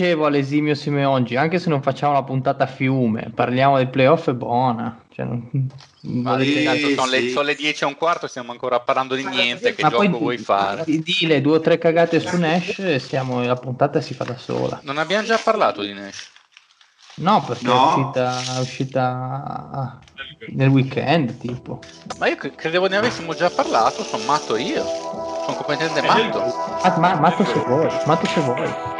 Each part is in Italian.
dicevo all'esimio Simeongi, anche se non facciamo la puntata a fiume, parliamo del playoff è buona. Cioè, non, ma sì, tanto sono, sì. le, sono, le, 10 e un quarto, stiamo ancora parlando di niente. Che ma gioco vuoi fare? Di le due o tre cagate su Nash e siamo, la puntata si fa da sola. Non abbiamo già parlato di Nash? No, perché no. è uscita, è uscita nel weekend, tipo. Ma io credevo ne avessimo già parlato, sono matto io. Sono completamente matto. Ah, ma, matto se vuoi, matto se vuoi.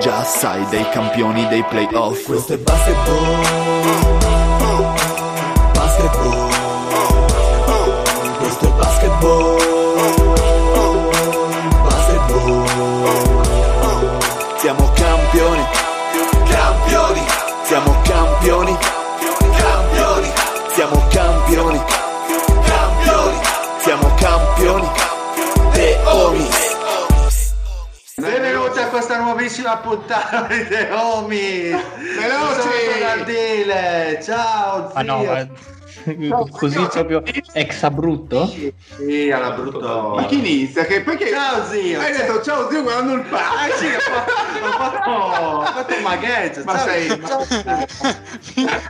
già sai dei campioni dei playoff. Questo è basketball questa nuovissima puntata di The Homies. Veloci! Ciao zio. Ah no, ma... così proprio ex abrutto? Sì, alla brutto. Ma chi inizia? Che perché ciao zio. Hai detto ciao zio guardando il pace. ho fatto, ho fatto un magheggio. Ma sei.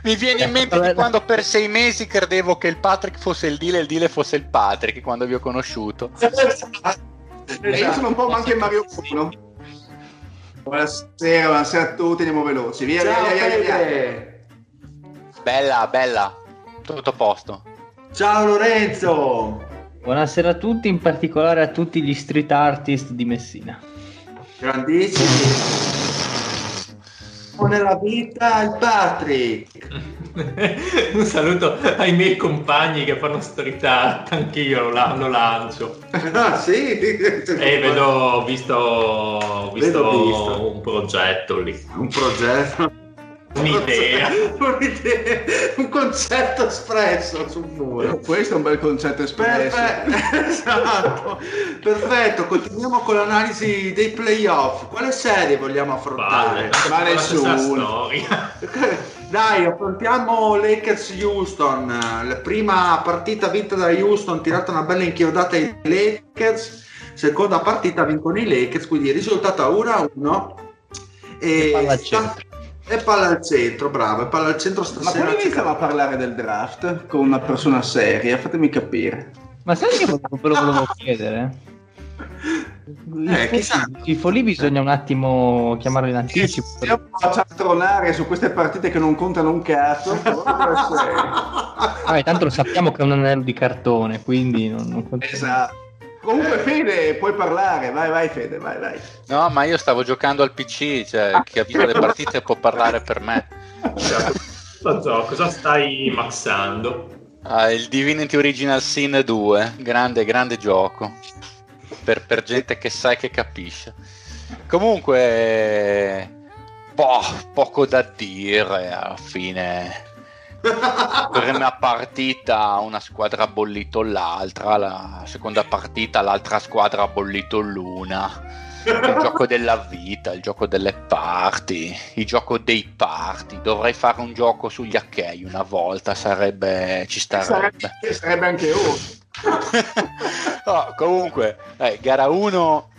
Mi viene in mente di quando per sei mesi credevo che il Patrick fosse il Dile e il Dile fosse il Patrick quando vi ho conosciuto. Esatto. E io sono un po' anche Mario Cuno. Buonasera, buonasera a tutti, andiamo veloci. Via, Ciao, via, via, via, via. Bella, bella. Tutto a posto. Ciao Lorenzo. Buonasera a tutti, in particolare a tutti gli street artist di Messina. Grandissimi. Nella vita il Patrick. Un saluto ai miei compagni che fanno street art, anch'io lo, lo lancio. Ah sì? E vedo, ho visto, visto, visto un progetto lì. Un progetto? Un'idea. Un'idea. un concetto espresso sul muro. Questo è un bel concetto espresso. Perfetto, esatto. Perfetto, continuiamo con l'analisi dei playoff. Quale serie vogliamo affrontare? Vale, Ma nessuno. Dai, affrontiamo Lakers Houston. La prima partita vinta da Houston, tirata una bella inchiodata ai Lakers. Seconda partita vincono i Lakers, quindi risultato 1-1. E, e palla al centro. Bravo, e palla al centro stasera. Ma quando iniziamo a parlare del draft con una persona seria? Fatemi capire. Ma sai che ve lo volevo chiedere? Eh, chissà. I folli bisogna un attimo chiamarlo in anticipo. Se io faccio tronare su queste partite che non contano un cazzo, Vabbè, tanto lo sappiamo che è un anello di cartone, quindi non, non conta. Esatto. Comunque Fede, puoi parlare, vai vai Fede, vai vai. No, ma io stavo giocando al PC, cioè chi ha visto le partite può parlare per me. Cosa, cosa stai maxando? Ah, il Divinity Original Sin 2, grande, grande gioco per, per gente che sa e che capisce. Comunque, boh, poco da dire alla fine. Prima partita una squadra ha bollito l'altra, la seconda partita l'altra squadra ha bollito l'una. Il gioco della vita, il gioco delle parti, il gioco dei parti. Dovrei fare un gioco sugli hackei una volta, sarebbe. ci starebbe. Sarebbe, sarebbe anche uno. no, comunque, dai, gara 1.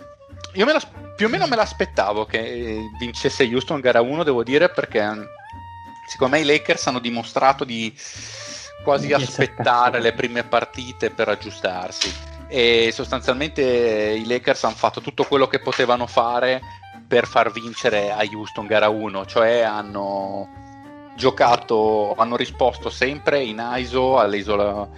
Io me la, più o meno me l'aspettavo che vincesse Houston gara 1, devo dire, perché secondo me i Lakers hanno dimostrato di quasi aspettare le prime partite per aggiustarsi. E sostanzialmente i Lakers hanno fatto tutto quello che potevano fare per far vincere a Houston gara 1, cioè hanno giocato, hanno risposto sempre in ISO all'isola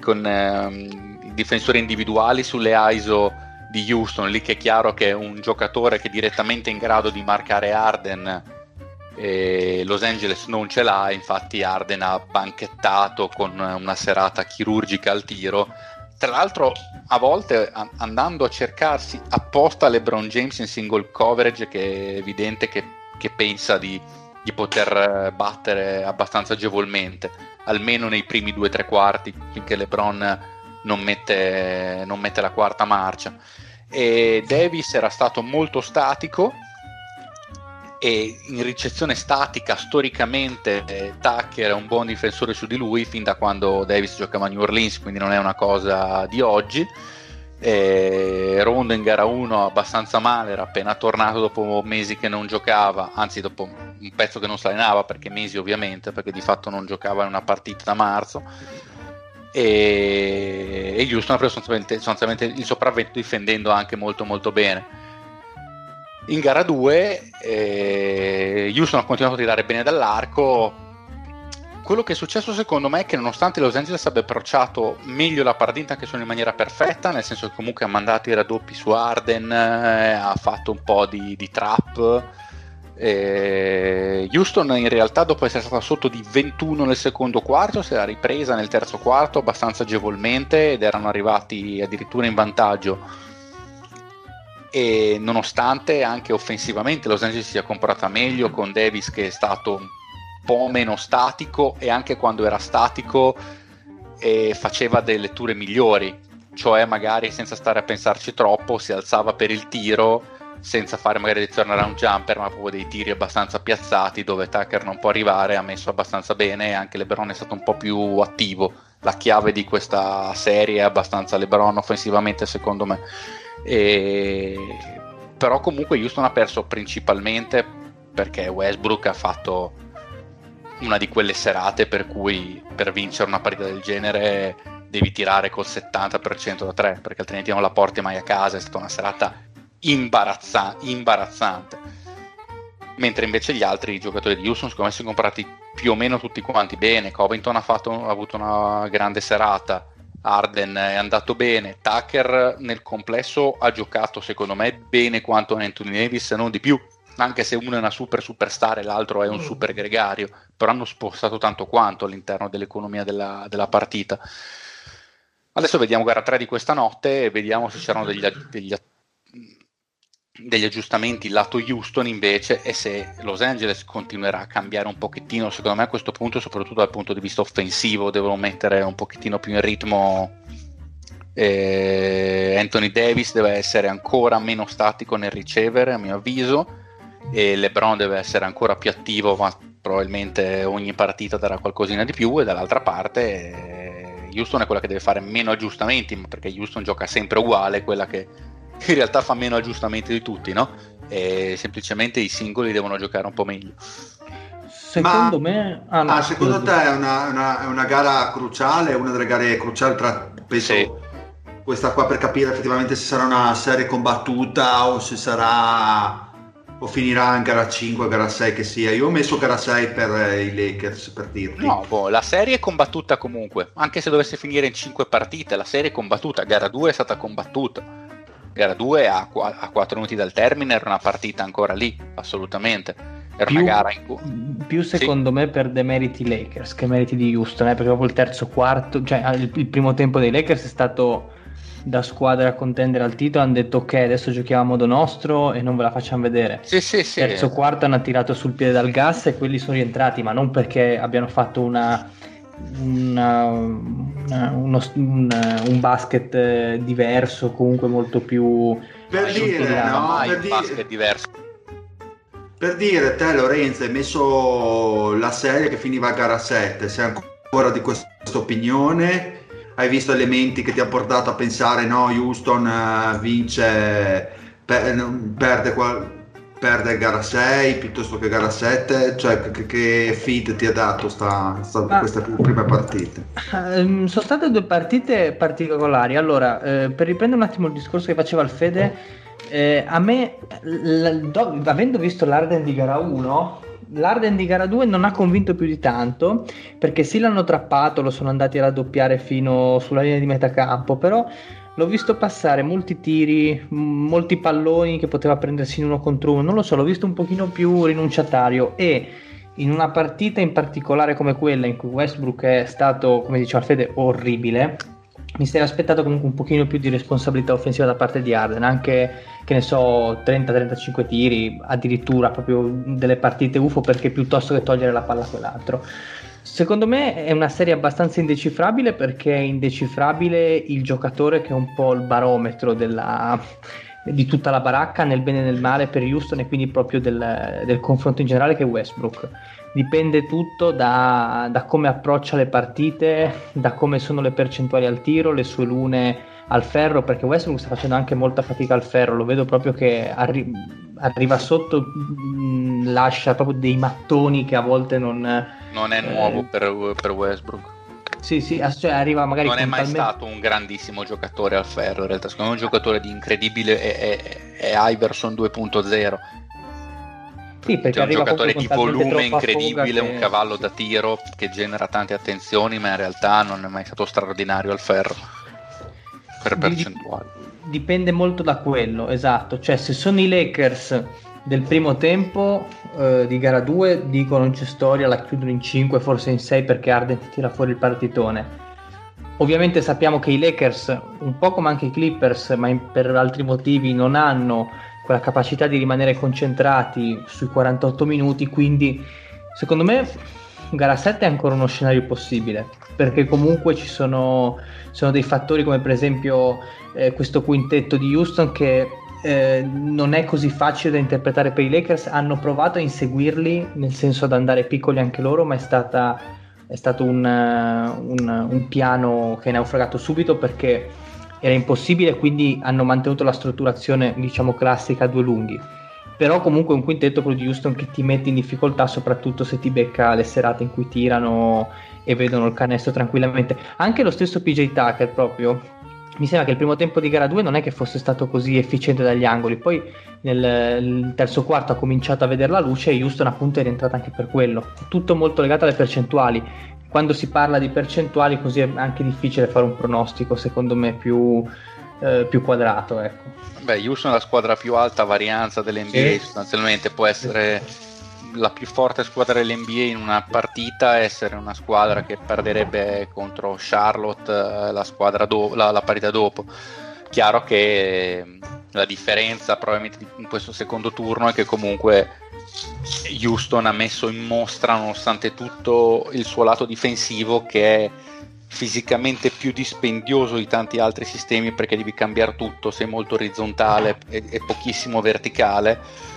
con ehm, i difensori individuali sulle ISO di Houston, lì che è chiaro che un giocatore che è direttamente in grado di marcare Arden e Los Angeles non ce l'ha, infatti Arden ha banchettato con una serata chirurgica al tiro. Tra l'altro, a volte andando a cercarsi apposta LeBron James in single coverage, che è evidente che, che pensa di, di poter battere abbastanza agevolmente, almeno nei primi due o tre quarti, finché LeBron non mette, non mette la quarta marcia. E Davis era stato molto statico e in ricezione statica storicamente eh, Tucker è un buon difensore su di lui fin da quando Davis giocava a New Orleans quindi non è una cosa di oggi. Eh, Rondo in gara 1 abbastanza male era appena tornato dopo mesi che non giocava anzi dopo un pezzo che non si allenava perché mesi ovviamente perché di fatto non giocava in una partita da marzo. E, e Houston ha preso sostanzialmente, sostanzialmente il sopravvento difendendo anche molto molto bene in gara 2 eh, Houston ha continuato a tirare bene dall'arco. Quello che è successo secondo me è che nonostante Los Angeles abbia approcciato meglio la partita anche solo in maniera perfetta, nel senso che comunque ha mandato i raddoppi su Arden, eh, ha fatto un po' di, di trap. Eh, Houston in realtà dopo essere stata sotto di 21 nel secondo quarto si era ripresa nel terzo quarto abbastanza agevolmente ed erano arrivati addirittura in vantaggio e nonostante anche offensivamente Los Angeles si sia comportata meglio con Davis che è stato un po' meno statico e anche quando era statico eh, faceva delle letture migliori. Cioè magari senza stare a pensarci troppo si alzava per il tiro senza fare magari dei turnaround jumper ma proprio dei tiri abbastanza piazzati dove Tucker non può arrivare ha messo abbastanza bene e anche Lebron è stato un po' più attivo. La chiave di questa serie è abbastanza Lebron offensivamente secondo me e... Però comunque Houston ha perso principalmente perché Westbrook ha fatto una di quelle serate per cui per vincere una partita del genere devi tirare col 70% da 3 perché altrimenti non la porti mai a casa è stata una serata imbarazza- imbarazzante. Mentre invece gli altri giocatori di Houston secondo me si sono comprati più o meno tutti quanti bene Covington ha, fatto, ha avuto una grande serata Arden è andato bene, Tucker nel complesso ha giocato secondo me bene quanto Anthony Davis, non di più, anche se uno è una super superstar e l'altro è un mm. super gregario, però hanno spostato tanto quanto all'interno dell'economia della, della partita. Adesso vediamo gara 3 di questa notte e vediamo se c'erano degli, degli, degli aggiustamenti lato Houston invece e se Los Angeles continuerà a cambiare un pochettino secondo me a questo punto soprattutto dal punto di vista offensivo devono mettere un pochettino più in ritmo eh, Anthony Davis deve essere ancora meno statico nel ricevere a mio avviso e LeBron deve essere ancora più attivo ma probabilmente ogni partita darà qualcosina di più e dall'altra parte eh, Houston è quella che deve fare meno aggiustamenti perché Houston gioca sempre uguale quella che in realtà fa meno aggiustamenti di tutti, no? E semplicemente i singoli devono giocare un po' meglio. Secondo Ma, me... Ah, no, ah, secondo te è una, una, è una, gara cruciale, una delle gare cruciali tra... Penso, sì. questa qua per capire effettivamente se sarà una serie combattuta o se sarà o finirà in gara 5, gara 6 che sia. Io ho messo gara 6 per eh, i Lakers per dirti. No, boh, la serie è combattuta comunque, anche se dovesse finire in 5 partite, la serie è combattuta, gara 2 è stata combattuta gara 2 a, a 4 minuti dal termine era una partita ancora lì, assolutamente. Era più, una gara in cui... Più secondo sì. me per demeriti Lakers che meriti di Houston, eh, perché proprio il terzo quarto, cioè il, il, primo tempo dei Lakers è stato da squadra a contendere al titolo, hanno detto ok adesso giochiamo a modo nostro e non ve la facciamo vedere. Sì, sì, sì. Terzo quarto hanno tirato sul piede dal gas e quelli sono rientrati, ma non perché abbiano fatto una una, una, uno, un, un, basket eh, diverso, comunque molto più per dire, no, per dire, basket diverso. Per dire, te Lorenzo hai messo la serie che finiva a gara 7, sei ancora di questa opinione? Hai visto elementi che ti hanno portato a pensare no, Houston uh, vince, per, perde qual- perde gara 6 piuttosto che gara 7? Cioè, che, che feed ti ha dato sta, sta, Ma, queste prime partite? Um, sono state due partite particolari. Allora, eh, per riprendere un attimo il discorso che faceva il Fede, eh, a me, l- do, avendo visto l'Arden di gara 1, l'Arden di gara 2 non ha convinto più di tanto perché sì l'hanno trappato, lo sono andati a raddoppiare fino sulla linea di metacampo, però l'ho visto passare molti tiri, molti palloni che poteva prendersi in uno contro uno, non lo so, l'ho visto un pochino più rinunciatario. E in una partita in particolare come quella in cui Westbrook è stato, come diceva Fede, orribile, mi sarei aspettato comunque un pochino più di responsabilità offensiva da parte di Arden, anche che ne so 30-35 tiri, addirittura proprio delle partite UFO perché piuttosto che togliere la palla a quell'altro. Secondo me è una serie abbastanza indecifrabile perché è indecifrabile il giocatore che è un po' il barometro della, di tutta la baracca nel bene e nel male per Houston e quindi proprio del, del confronto in generale che è Westbrook. Dipende tutto da, da, come approccia le partite, da come sono le percentuali al tiro, le sue lune al ferro, perché Westbrook sta facendo anche molta fatica al ferro, lo vedo proprio che arri- arriva sotto, mh, lascia proprio dei mattoni che a volte non... Non è nuovo eh, per, per Westbrook. Sì, sì, cioè arriva magari non è mai talmente... stato un grandissimo giocatore al ferro, in realtà secondo me un giocatore di incredibile è, è, è Iverson 2.0 sì, perché cioè, un giocatore di volume incredibile, che... un cavallo da tiro che genera tante attenzioni, ma in realtà non è mai stato straordinario al ferro per percentuali. Dipende molto da quello, esatto. Cioè, se sono i Lakers del primo tempo eh, di gara 2, dico non c'è storia, la chiudono in 5, forse in 6 perché Arden ti tira fuori il partitone. Ovviamente sappiamo che i Lakers, un po' come anche i Clippers, ma in, per altri motivi, non hanno quella capacità di rimanere concentrati sui 48 minuti, quindi secondo me gara 7 è ancora uno scenario possibile, perché comunque ci sono, sono dei fattori come per esempio eh, questo quintetto di Houston che eh, non è così facile da interpretare per i Lakers, hanno provato a inseguirli, nel senso ad andare piccoli anche loro, ma è, stata, è stato un, un, un piano che è naufragato subito perché era impossibile, quindi hanno mantenuto la strutturazione, diciamo, classica a due lunghi. Però comunque un quintetto quello di Houston che ti mette in difficoltà, soprattutto se ti becca le serate in cui tirano e vedono il canestro tranquillamente. Anche lo stesso PJ Tucker proprio, mi sembra che il primo tempo di gara 2 non è che fosse stato così efficiente dagli angoli, poi nel terzo quarto ha cominciato a vedere la luce e Houston appunto è rientrata anche per quello. Tutto molto legato alle percentuali quando si parla di percentuali così è anche difficile fare un pronostico secondo me più, eh, più quadrato ecco. Beh, Houston è la squadra più alta varianza dell'NBA sì. sostanzialmente può essere la più forte squadra dell'NBA in una partita essere una squadra che perderebbe contro Charlotte eh, la, do- la, la partita dopo. Chiaro che la differenza probabilmente in questo secondo turno è che comunque Houston ha messo in mostra nonostante tutto il suo lato difensivo che è fisicamente più dispendioso di tanti altri sistemi perché devi cambiare tutto, sei molto orizzontale e pochissimo verticale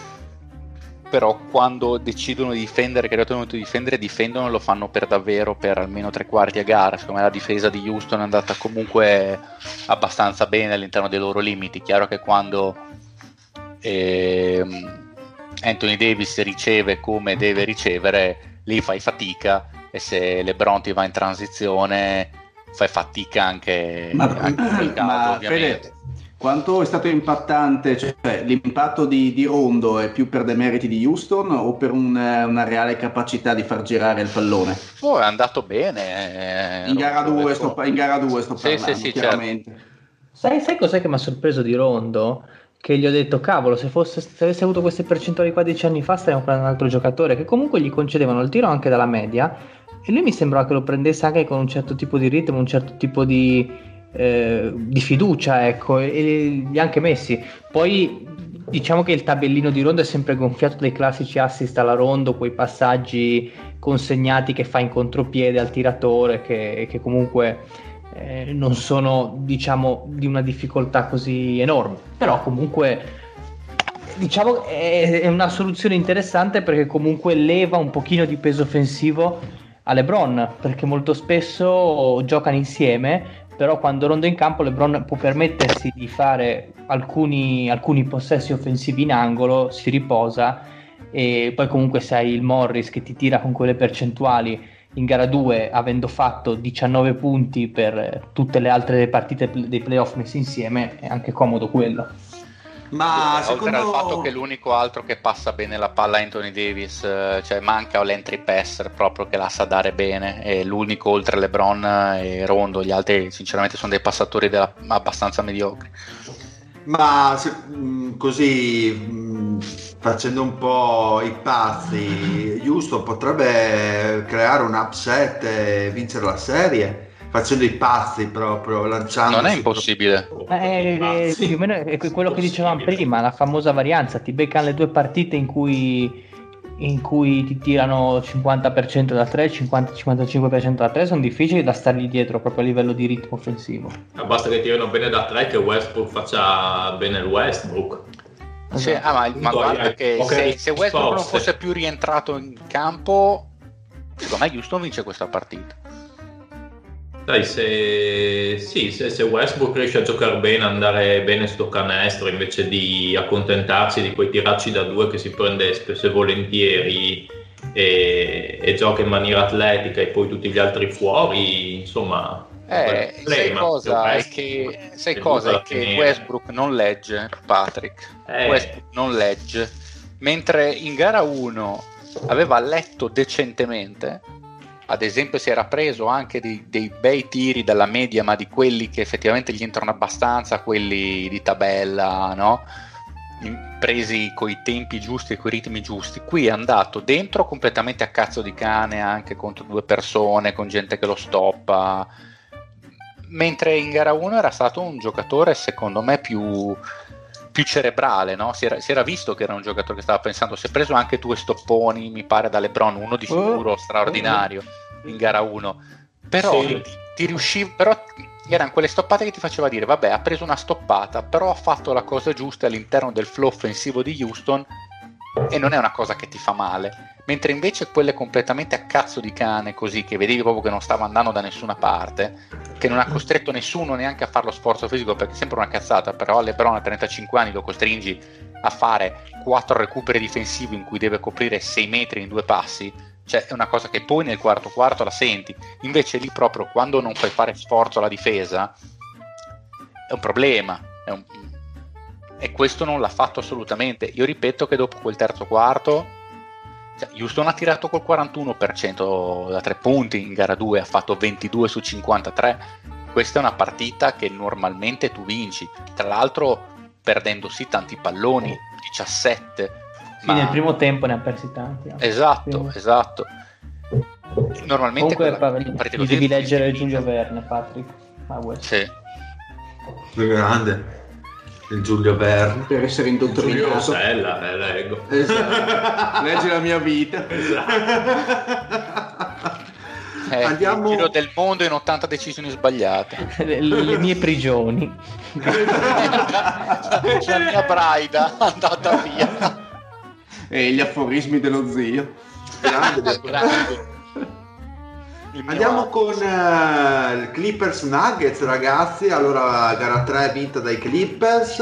però quando decidono di difendere, che è arrivato di difendere, difendono e lo fanno per davvero per almeno tre quarti a gara. Secondo me la difesa di Houston è andata comunque abbastanza bene all'interno dei loro limiti. Chiaro che quando ehm, Anthony Davis riceve come deve ricevere, lì fai fatica e se LeBron ti va in transizione fai fatica anche, ma, anche in quel caso, ovviamente. Fede, quanto è stato impattante, cioè l'impatto di, di, Rondo è più per demeriti di Houston o per un, una reale capacità di far girare il pallone? Oh, è andato bene. Eh, in, gara 2 sto, in gara 2 sto parlando, sì, sì, sì, chiaramente. Certo. Sai, sai cos'è che mi ha sorpreso di Rondo? Che gli ho detto, cavolo, se, fosse, se avessi avuto queste percentuali qua dieci anni fa staremmo prendendo un altro giocatore, che comunque gli concedevano il tiro anche dalla media, e lui mi sembrava che lo prendesse anche con un certo tipo di ritmo, un certo tipo di eh, di fiducia, ecco, e li ha anche messi. Poi diciamo che il tabellino di Rondo è sempre gonfiato dai classici assist alla Rondo, quei passaggi consegnati che fa in contropiede al tiratore, che, che comunque eh, non sono, diciamo, di una difficoltà così enorme. Però comunque diciamo è, è una soluzione interessante perché comunque leva un pochino di peso offensivo a LeBron perché molto spesso giocano insieme però quando Rondo in campo LeBron può permettersi di fare alcuni, alcuni possessi offensivi in angolo, si riposa e poi comunque se hai il Morris che ti tira con quelle percentuali in gara 2 avendo fatto 19 punti per tutte le altre partite dei playoff messi insieme è anche comodo quello. Ma Oltre secondo... al fatto che l'unico altro che passa bene la palla è Anthony Davis, eh, cioè manca l'entry passer proprio che la sa dare bene, è l'unico oltre LeBron e Rondo, gli altri sinceramente sono dei passatori della- abbastanza mediocri. Ma se- mh, così mh, facendo un po' i pazzi, Houston potrebbe creare un upset e vincere la serie facendo i pazzi proprio, lanciando. Non è impossibile. Eh, eh, Sì. più o meno è quello che dicevamo prima, la famosa varianza, ti beccano le due partite in cui, in cui ti tirano 50% da 3, 50-55% da 3, sono difficili da stargli dietro proprio a livello di ritmo offensivo. Ma Basta che tirino bene da tre che Westbrook faccia bene il Westbrook. Sì, ah, ma, ma guarda eh, che ok, se, se Westbrook non fosse più rientrato in campo, secondo me Houston vince questa partita. Dai, se, sì, se, se Westbrook riesce a giocare bene, andare bene sto canestro invece di accontentarsi di quei tiracci da due che si prende spesso e volentieri e, e gioca in maniera atletica e poi tutti gli altri fuori, insomma. Eh, sai cosa è che, sai cosa è che. Westbrook non legge, Patrick. Eh. Westbrook non legge. Mentre in gara 1 aveva letto decentemente, ad esempio si era preso anche dei, dei bei tiri dalla media, ma di quelli che effettivamente gli entrano abbastanza, quelli di tabella, no? Presi coi tempi giusti e coi ritmi giusti. Qui è andato dentro completamente a cazzo di cane, anche contro due persone, con gente che lo stoppa. Mentre in gara 1 era stato un giocatore, secondo me, più, più cerebrale, no? si, era, si era visto che era un giocatore che stava pensando. Si è preso anche due stopponi, mi pare, da LeBron, uno di sicuro Oh. straordinario in gara 1. Però Sì. ti, ti riusciva, però erano quelle stoppate che ti faceva dire: Vabbè, ha preso una stoppata, però ha fatto la cosa giusta all'interno del flow offensivo di Houston e non è una cosa che ti fa male. Mentre invece quelle completamente a cazzo di cane, così che vedevi proprio che non stava andando da nessuna parte, che non ha costretto nessuno neanche a fare lo sforzo fisico, perché è sempre una cazzata, però LeBron a 35 anni lo costringi a fare 4 recuperi difensivi in cui deve coprire 6 metri in due passi, cioè è una cosa che poi nel quarto quarto la senti. Invece lì proprio quando non fai fare sforzo alla difesa è un problema. è un- E questo non l'ha fatto assolutamente. Io ripeto che dopo quel terzo quarto cioè, Houston ha tirato col 41% da tre punti in gara 2, ha fatto 22 su 53. Questa è una partita che normalmente tu vinci. Tra l'altro perdendo sì tanti palloni, 17. Sì, ma- nel primo tempo ne ha persi tanti. anche. Esatto, Sì. esatto. Normalmente Comunque quella- pa- devi leggere Giulio Verne, Patrick. Ah, West. Sì. Più grande. Il Giulio Verne. per essere Giulio indottrinato. Rossella, eh, leggo. Esatto. Leggi la mia vita. Eh, Andiamo- Il giro del mondo in 80 decisioni sbagliate. le, le mie prigioni. La mia braida andata via. E gli aforismi dello zio. Grande. Grande. Andiamo con il Clippers Nuggets, ragazzi. Allora, gara 3 vinta dai Clippers,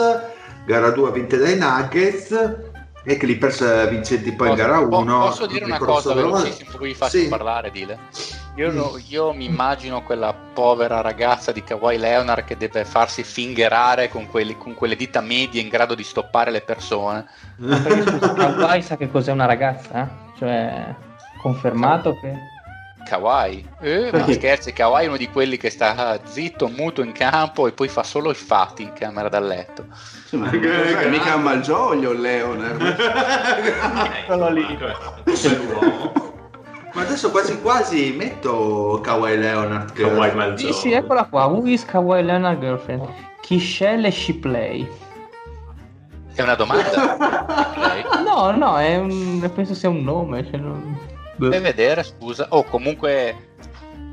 gara 2 vinta dai Nuggets e Clippers eh, vincenti poi in Posso- gara po- 1. Posso dire una cosa velocissima, poi vi faccio Sì. parlare, Dile. Io, no- io mi immagino quella povera ragazza di Kawhi Leonard che deve farsi fingerare con, quelli- con quelle dita medie in grado di stoppare le persone. Perché scusa, Kawhi sa che cos'è una ragazza? Cioè, confermato che... Kawhi, eh, ma scherzi, Kawhi è uno di quelli che sta zitto, muto in campo e poi fa solo i fatti in camera da letto. Sì, ma Che mica un malgioglio il Leonard. Quello lì. Ma adesso quasi quasi metto Kawhi Leonard. Kawhi Sì, Malzone. sì, eccola qua. Who is Kawhi Leonard girlfriend? Kishelle Shipley. È una domanda? No, no, è un... penso sia un nome. Cioè non... Fai vedere, scusa. O comunque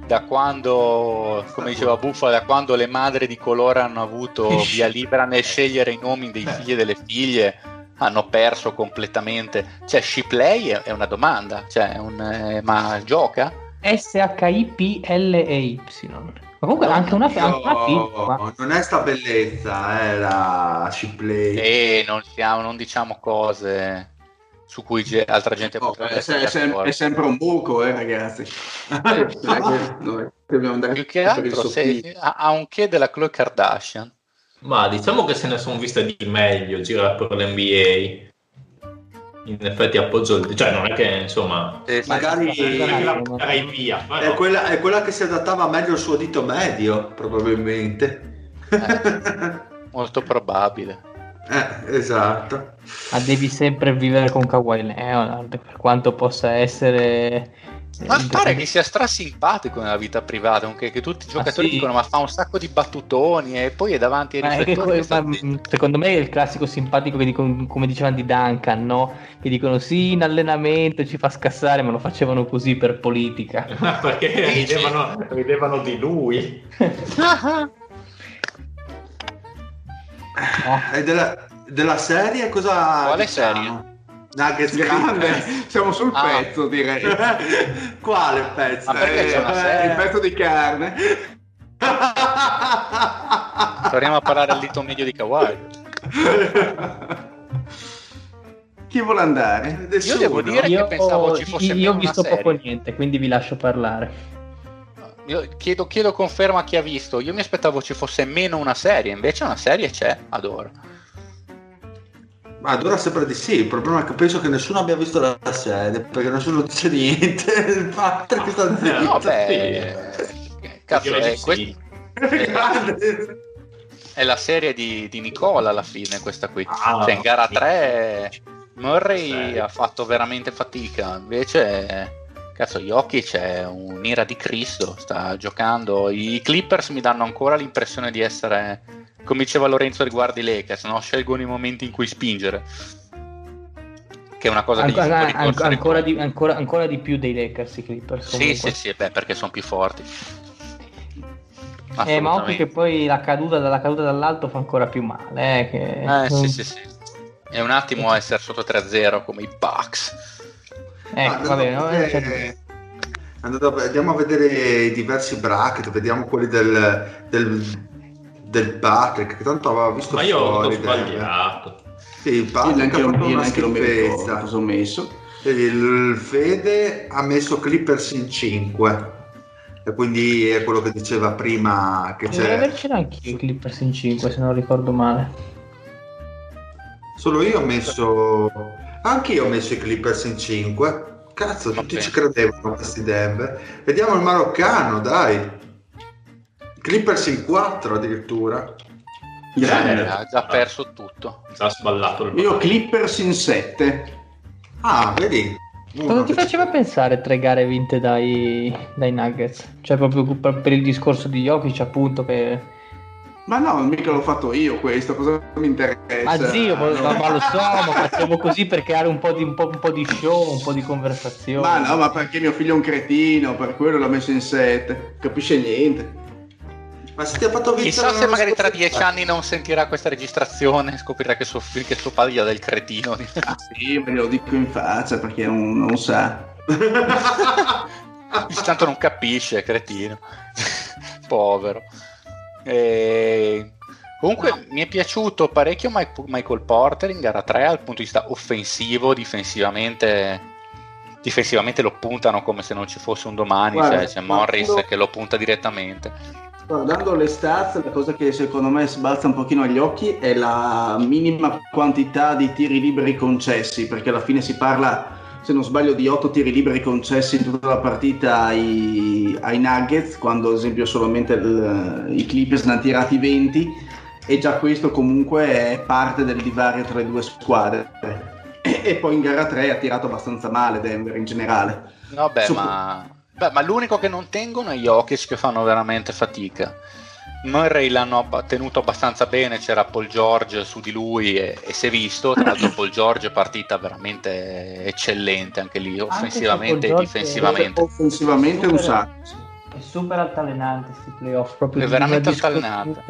da quando, come diceva Buffa, da quando le madri di colore hanno avuto via libera nel scegliere i nomi dei figli e delle figlie, hanno perso completamente. Cioè, Shipley è è una domanda, cioè, un, eh, ma gioca? S-H-I-P-L-E-Y. Ma comunque No, anche una, anche una No, non è sta bellezza, è la Shipley. E non, siamo, non diciamo cose su cui ge- altra gente Oh, potrebbe è, se- è essere sem- è sempre un buco, eh, ragazzi. Più che altro se- ha, ha un che della Chloe Kardashian. Ma diciamo che se ne sono viste di meglio girare per l'NBA. In effetti appoggio il... Cioè non è che insomma... Eh. Magari è via. è no. quella, è quella che si adattava meglio al suo dito medio, probabilmente. Eh, molto probabile. Eh, esatto. Ma devi sempre vivere con Kawhi Leonard, per quanto possa essere... Ma pare che sia strasimpatico nella vita privata, anche che tutti i giocatori sì? dicono ma fa un sacco di battutoni e poi è davanti ai Ma è che riflettori. che secondo me è il classico simpatico che dicono, come dicevano di Duncan, no? Che dicono sì, in allenamento ci fa scassare, ma lo facevano così per politica. Perché ridevano, ridevano di lui. No? E della, della serie cosa Quale diciamo? Nuggets Grande, Clippers. siamo sul Ah. pezzo direi. Quale pezzo? Eh, serie? Il pezzo di carne. Torniamo a parlare al dito medio di Kawhi. Chi vuole andare? Io devo dire Io, che pensavo ci fosse io ho visto serie. poco niente, quindi vi lascio parlare. Io chiedo, chiedo conferma a chi ha visto. Io mi aspettavo ci fosse meno una serie, invece una serie c'è, adoro. Ma allora sembra di sì, il problema è che penso che nessuno abbia visto la serie, perché nessuno dice niente. Il Patrick sta zitto. No, sì. beh, cazzo, è, que- sì. Grande. è la serie di, di Nicola alla fine, questa qui. Ah, cioè, in gara sì. 3 Murray ha fatto veramente fatica, invece, cazzo, Jokic è un'ira di Cristo, sta giocando. I Clippers mi danno ancora l'impressione di essere, come diceva Lorenzo riguardo i Lakers, no? scelgono i momenti in cui spingere. Che è una cosa Ancora, può an- ancora, di, ancora, ancora di più dei Lakers i Clippers. Sì, comunque. sì, sì, beh, perché sono più forti. Eh, ma occhio che poi la caduta, dalla caduta dall'alto fa ancora più male. Eh, che... Eh, sì, sì, sì. È un attimo essere sotto 3-0 come i Bucks. Ecco, Ah, vabbè, andiamo no? a vedere- Cioè, andato andiamo a vedere i diversi bracket, vediamo quelli del, del, del Patrick, che tanto aveva visto Ma io ho fuori. tutto dai. sbagliato. Sì, il Io Patrick neanche, ha lo, fatto io una schifezza. cosa ho messo. Il Fede ha messo Clippers in 5 e quindi è quello che diceva prima che dovrei c'è avercene anch'io i Clippers in 5 se non ricordo male. solo io ho messo anche io ho messo i Clippers in 5 cazzo tutti Vabbè. ci credevano questi Denver vediamo il maroccano dai Clippers in 4 addirittura Grande. Eh, ha già perso tutto. Già sballato il Io Clippers in 7. ah vedi Cosa Uno ti faceva pensare tre gare vinte dai, dai Nuggets? Cioè proprio per per il discorso di Jokic appunto che... Ma no, mica l'ho fatto io questo, cosa mi interessa? Ma zio, ma, No. ma- lo so, ma facevo così per creare un po' di, un po', un po' di show, un po' di conversazione. Ma no, ma perché mio figlio è un cretino, per quello l'ho messo in 7. Capisce niente. ma se ti ha fatto vincere Chissà se magari tra dieci anni non sentirà questa registrazione e scoprirà che suo, figlio- che suo padre gli ha del cretino. Ah sì, ma glielo dico in faccia perché non, non sa. Tanto non capisce, cretino. Povero. E... Comunque mi è piaciuto parecchio Michael Porter in gara 3 dal punto di vista offensivo, difensivamente difensivamente lo puntano come se non ci fosse un domani, Guarda, cioè c'è Morris guardo- che lo punta direttamente. Guardando le stats, la cosa che secondo me sbalza un pochino agli occhi è la minima quantità di tiri liberi concessi, perché alla fine si parla, se non sbaglio, di 8 tiri liberi concessi in tutta la partita ai, ai Nuggets, quando ad esempio solamente il- i Clippers ne hanno tirati 20, e già questo comunque è parte del divario tra le due squadre. E, e poi in gara 3 ha tirato abbastanza male Denver in generale. No, beh, Su- ma, beh, ma l'unico che non tengono è gli Jokic che fanno veramente fatica. Murray l'hanno tenuto abbastanza bene, c'era Paul George su di lui e, e si è visto, tra l'altro Paul George è partita veramente eccellente anche lì, Anche offensivamente e difensivamente. Offensivamente un Super- sacco. È super altalenante questi playoff, proprio È veramente una altalenante.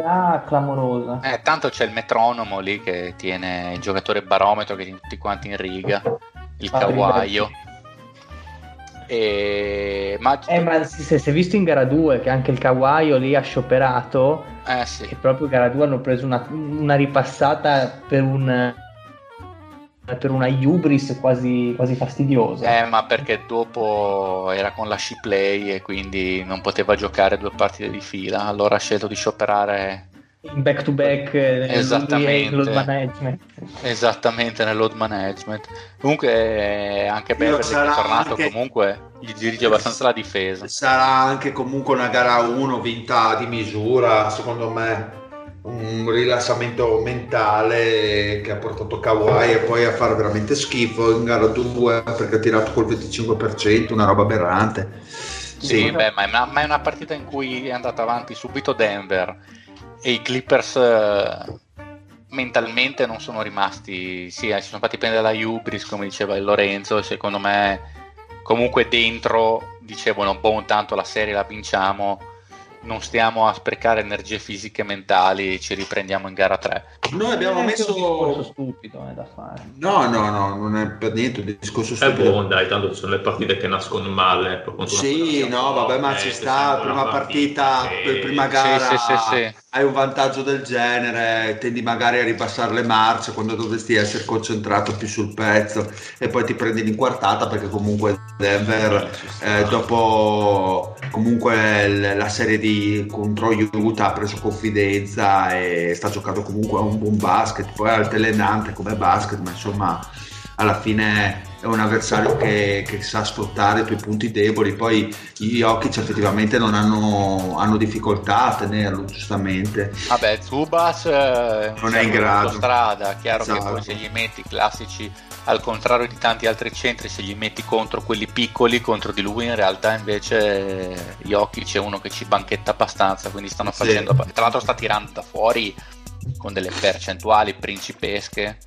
clamorosa. Eh, tanto c'è il metronomo lì che tiene il giocatore barometro che tiene tutti quanti in riga, il Ah, kawaio. E... Ma... Eh, ma si, si è visto in gara 2 che anche il Kawaii lì ha scioperato eh, sì. e proprio in gara 2 hanno preso una, una ripassata per un per una hubris quasi, quasi fastidiosa. Eh, ma perché dopo era con la sci play e quindi non poteva giocare due partite di fila, allora ha scelto di scioperare in back to back eh, Esattamente. load management. Esattamente nel load management. Comunque eh, anche Beverly che è tornato anche- comunque gli dirige abbastanza la difesa. Sarà anche comunque una gara 1 vinta di misura, secondo me. Un rilassamento mentale che ha portato Kawhi e poi a fare veramente schifo in gara 2 perché ha tirato col 25%, una roba aberrante. Sì, beh, ma è, una, ma è una partita in cui è andata avanti subito Denver e i Clippers eh, mentalmente non sono rimasti, sì, eh, si sono fatti prendere la Hubris, come diceva il Lorenzo, e secondo me comunque dentro dicevano, boh, tanto la serie la vinciamo, non stiamo a sprecare energie fisiche e mentali, ci riprendiamo in gara 3. Noi abbiamo È anche un discorso messo... stupido eh, da fare. No, no, no, non è per niente un discorso È stupido. buono, dai, tanto ci sono le partite che nascono male. quanto Sì, no, vabbè, ma eh, ci se sta, prima una partita, e- per prima gara, Sì, sì, sì, sì. hai un vantaggio del genere, tendi magari a ripassare le marce quando dovresti essere concentrato più sul pezzo e poi ti prendi l'inquartata perché comunque Denver eh, dopo comunque l- la serie di contro Utah ha preso confidenza e sta giocando comunque a un buon basket, poi è altalenante come basket, ma insomma alla fine è un avversario che, che sa sfruttare i tuoi punti deboli. Poi gli Jokic effettivamente non hanno, hanno difficoltà a tenerlo, giustamente. Vabbè, Zubas eh, Non è in grado. autostrada, chiaro che Esatto. poi se gli metti i classici al contrario di tanti altri centri, se gli metti contro quelli piccoli, contro di lui in realtà invece Jokic è uno che ci banchetta abbastanza, quindi stanno Sì. facendo, tra l'altro sta tirando da fuori con delle percentuali principesche,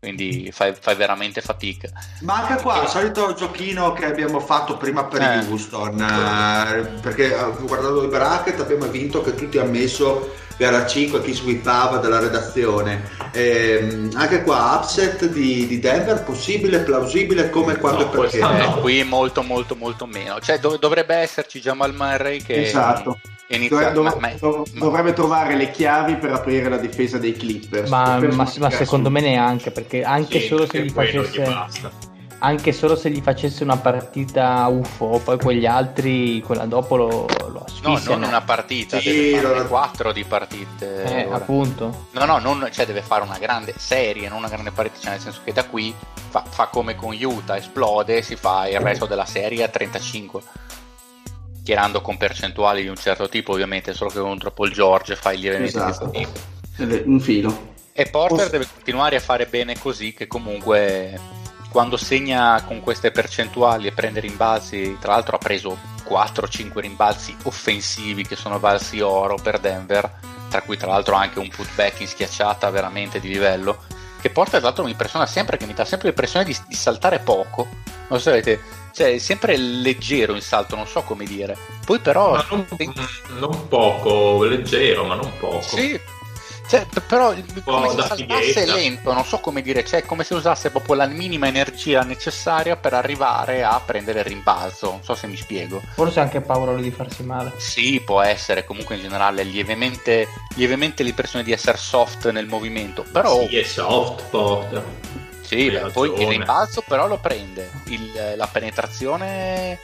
quindi fai, fai veramente fatica. Ma anche qua, il solito giochino che abbiamo fatto prima per Eh. Houston, eh, perché eh, guardando il bracket abbiamo vinto che tutti hanno messo gara 5 chi sweepava della redazione. Ehm, anche qua, upset di, di Denver, possibile, plausibile, come, quando No, e perché? Eh, no. qui molto molto molto meno, cioè dov- dovrebbe esserci Jamal Murray che Esatto. Inizia, Dov- ma- dov- ma- dovrebbe trovare le chiavi per aprire la difesa dei Clippers. Ma, secondo me neanche, perché anche Sì, solo se gli facesse basta. anche solo se gli facesse una partita UFO, poi quegli altri, quella dopo lo, lo No, asfissiano. non una partita, Sì, deve fare quattro di partite. Eh, ora. appunto. No, no, non- cioè deve fare una grande serie, non una grande partita, cioè nel senso che da qui fa, fa come con Utah, esplode, si fa il resto della serie a 35. Tirando con percentuali di un certo tipo, ovviamente, solo che contro Paul George fai lievemente Esatto. più fatica. Eh, Un filo. E Porter Posso- deve continuare a fare bene così, che comunque quando segna con queste percentuali e prende rimbalzi, tra l'altro ha preso 4-5 rimbalzi offensivi che sono valsi oro per Denver, tra cui tra l'altro anche un putback in schiacciata veramente di livello, che Porter tra l'altro mi impressiona sempre, che mi dà sempre l'impressione di, di saltare poco, non avete, cioè è sempre leggero in salto, non so come dire, poi però... Non, non poco, leggero, ma non poco. Sì, cioè, però come se saltasse fighetta. lento, non so come dire, cioè come se usasse proprio la minima energia necessaria per arrivare a prendere il rimbalzo, non so se mi spiego. Forse anche paura di farsi male. Sì, può essere, comunque in generale lievemente, lievemente l'impressione di essere soft nel movimento, però Sì, è soft Porter. sì, beh, poi il rimbalzo però lo prende, Il- la penetrazione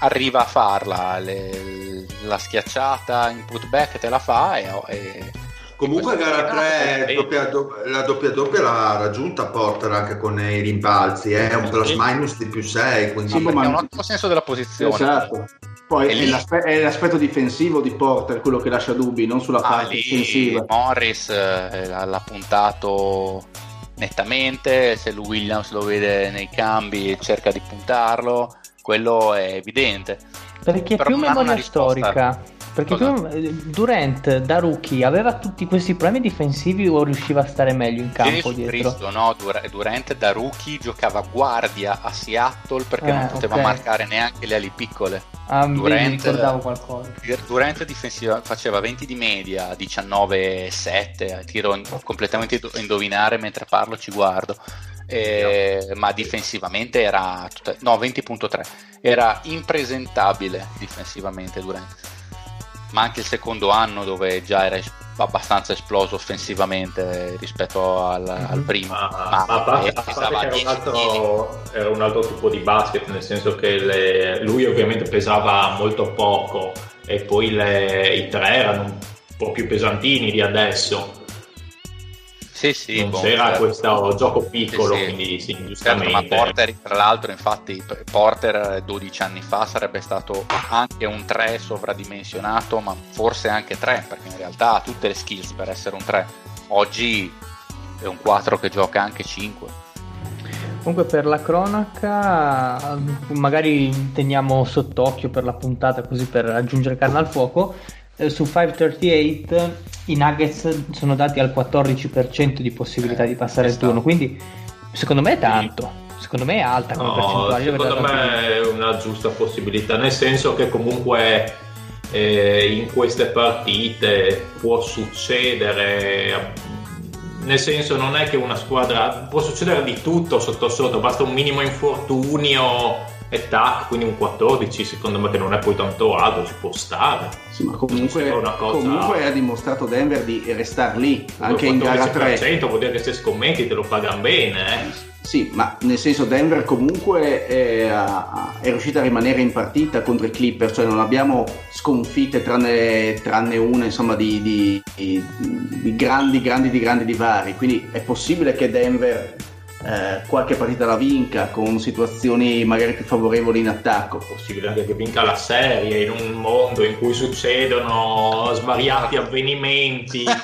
arriva a farla, le- la schiacciata in putback te la fa e, e Comunque gara campionato 3 è doppia, do- la doppia doppia l'ha raggiunta Porter anche con i rimbalzi, è un plus minus di più 6, quindi Sì, ma- ha un ottimo senso della posizione. Esatto. Poi è, l'aspe- è l'aspetto difensivo di Porter quello che lascia dubbi, non sulla Ah, parte lì offensiva. Morris eh, l'ha l'ha puntato nettamente, se lui Williams lo vede nei cambi e cerca di puntarlo, quello è evidente. Perché Però più memoria risposta. storica. Perché Cosa? eh, Durant da rookie aveva tutti questi problemi difensivi o riusciva a stare meglio in campo Gesù dietro? Cristo, no, Dur- Durant da rookie giocava guardia a Seattle perché Eh, non poteva ok. marcare neanche le ali piccole. Ah, Durant- ricordavo qualcosa. Durant difensiva faceva 20 di media, 19-7, tiro in- completamente do- indovinare mentre parlo ci guardo. Eh, ma difensivamente era no 20.3 era impresentabile difensivamente Durant ma anche il secondo anno dove già era es- abbastanza esploso offensivamente rispetto al, al primo Ma, ma ma a parte, eh, a parte pesava che era un, 10 kg. altro, era un altro tipo di basket, nel senso che le- lui ovviamente pesava molto poco e poi le- i tre erano po' più pesantini di adesso. Sì, sì, non boh, c'era certo. questo gioco piccolo, Sì, sì. quindi sì, Certo, giustamente. ma Porter, tra l'altro, infatti, Porter 12 anni fa sarebbe stato anche un 3 sovradimensionato, ma forse anche 3, perché in realtà ha tutte le skills per essere un 3. Oggi è un 4 che gioca anche 5. Comunque per la cronaca, magari teniamo sott'occhio per la puntata così per aggiungere carne al fuoco. Eh, su 538 i Nuggets sono dati al 14% di possibilità di passare il turno, quindi secondo me è tanto, secondo me è alta come No, percentuale. secondo me è una giusta possibilità, nel senso che comunque eh, in queste partite può succedere, nel senso non è che una squadra, può succedere di tutto sotto sotto, basta un minimo infortunio e tac, quindi un 14 secondo me che non è poi tanto alto, ci può stare. Sì, ma comunque, cosa- comunque ha dimostrato Denver di restare lì, anche in gara 3. 14% vuol dire che se scommetti te lo pagano bene, eh. Sì, ma nel senso Denver comunque è, ha- è riuscita a rimanere in partita contro i Clippers, cioè non abbiamo sconfitte tranne, tranne una insomma di, di- di- di grandi, grandi, di grandi divari, quindi è possibile che Denver eh, qualche partita la vinca con situazioni magari più favorevoli in attacco. possibile anche che vinca la serie in un mondo in cui succedono svariati avvenimenti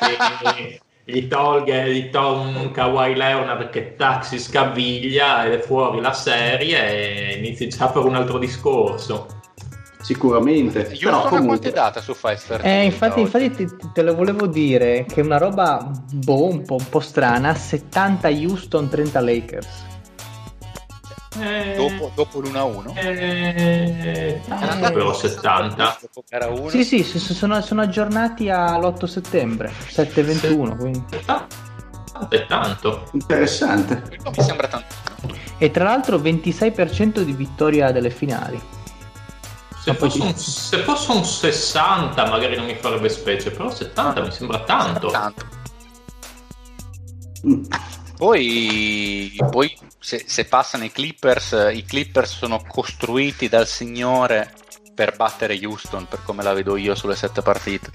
che gli tolga gli un Kawhi Leonard che taxi scaviglia ed è fuori la serie e inizi già per un altro discorso Sicuramente, però Houston a quanto è comunque data su 538? Eh, infatti, infatti te, te lo volevo dire che è una roba boh, un po', un po' strana, 70 Houston, 30 Lakers. Dopo, dopo l'1-1? eh, Era però andato 70 Dopo gara 1? Sì, sì, sono, sono aggiornati all'8 settembre, 7-21, quindi. è tanto interessante. Mi sembra tantissimo. E tra l'altro 26% di vittoria delle finali. Se fosse, un, se fosse un 60 magari non mi farebbe specie però 70 mi sembra tanto Tanto. Poi, poi se, se passano i Clippers, i Clippers sono costruiti dal signore per battere Houston, per come la vedo io sulle sette partite.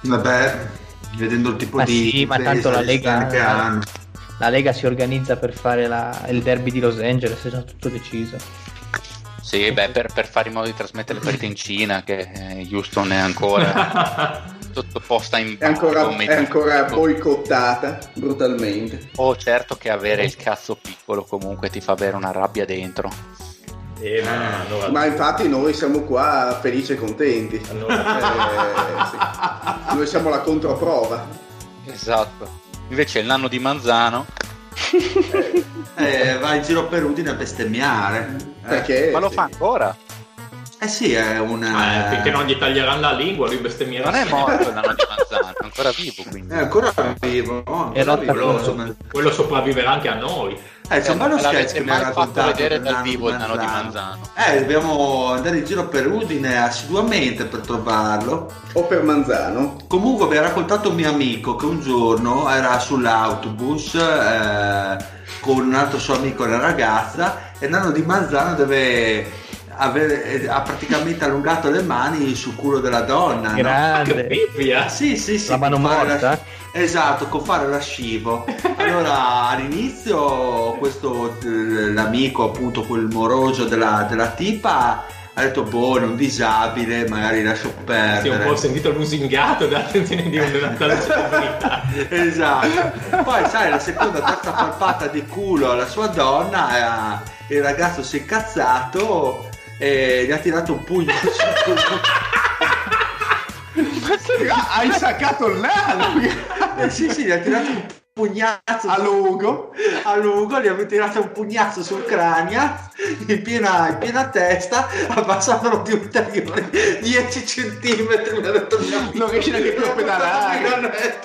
Vabbè, vedendo il tipo Ma di sì, ma tanto la Lega- stand che hanno. La Lega si organizza per fare la- il derby di Los Angeles, è già tutto deciso. Sì, beh, per, per fare in modo di trasmettere le partite in Cina, che eh, Houston è ancora sottoposta in È ancora, è ancora boicottata brutalmente. Oh, certo che avere il cazzo piccolo comunque ti fa avere una rabbia dentro. Eh, ma allora- Ma infatti noi siamo qua felici e contenti. allora- Eh, sì. Noi siamo la controprova. Esatto. Invece il nano di Manzano, Eh, va in giro per Udine a bestemmiare. Eh, Perché ma lo sì. fa ancora? eh sì, è un... Eh, eh, finché non gli taglieranno la lingua lui bestemmierà Non è morto il nano di Manzano, è ancora vivo quindi. È ancora vivo. no? E Ancora vivo, insomma. quello sopravviverà anche a noi Eh, c'è un Eh, bello non me sketch che mi ha fatto raccontato vedere del dal vivo il nano di Manzano. Eh, dobbiamo andare in giro per Udine assiduamente per trovarlo. O per Manzano. Comunque mi ha raccontato un mio amico che un giorno era sull'autobus eh, con un altro suo amico e una ragazza e nano di Manzano deve avere, eh, ha praticamente allungato le mani sul culo della donna. no? che Grande. Bibbia Sì, sì, sì. La mano morta? la- Esatto, con fare lascivo. Allora, all'inizio questo eh, l'amico, appunto, quel moroso della, della tipa ha detto boh, un disabile, magari lascio si è perdere. un po' sentito lusingato dall'attenzione di una tale esatto. Poi sai, la seconda, terza palpata di culo alla sua donna, eh, il ragazzo si è incazzato e gli ha tirato un pugno sul culo. Hai saccato il nano Eh, sì, sì, gli ha tirato un pugnazzo a lungo. a lungo, gli avevo tirato un pugnazzo sul cranio in piena, in piena testa, abbassandolo di ulteriori 10 centimetri. mi ha detto, Non riesci neanche più a pedalare.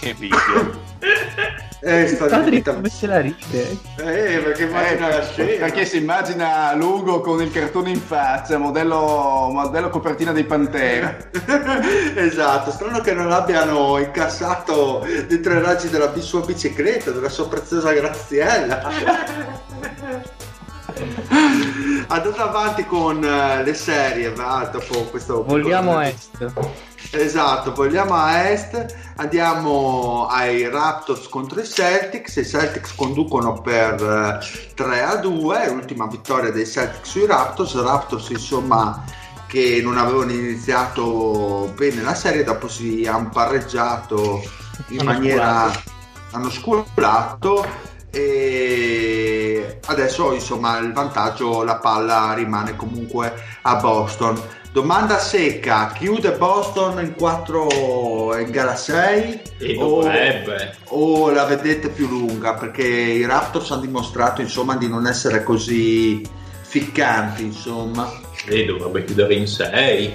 Che video. Eh, diventa- come se la ride. eh, perché immagina la scena. perché si immagina Lugo con il cartone in faccia, modello, modello copertina dei Pantera. esatto, strano che non abbiano incassato dei tre raggi della sua bicicletta, della sua preziosa Graziella. Andate avanti con eh, le serie, va, dopo questo... Vogliamo piccolo- est. Esatto, vogliamo a est, andiamo ai Raptors contro i Celtics, i Celtics conducono per eh, 3 a 2, l'ultima vittoria dei Celtics sui Raptors, Raptors insomma che non avevano iniziato bene la serie, dopo si hanno pareggiato in Hanno maniera... sculato. hanno sculato e adesso insomma il vantaggio, la palla rimane comunque a Boston. Domanda secca, chiude Boston in 4 in gara 6 E o, dovrebbe. o la vedete più lunga? Perché i Raptors hanno dimostrato insomma di non essere così ficcanti insomma. E dovrebbe chiudere in 6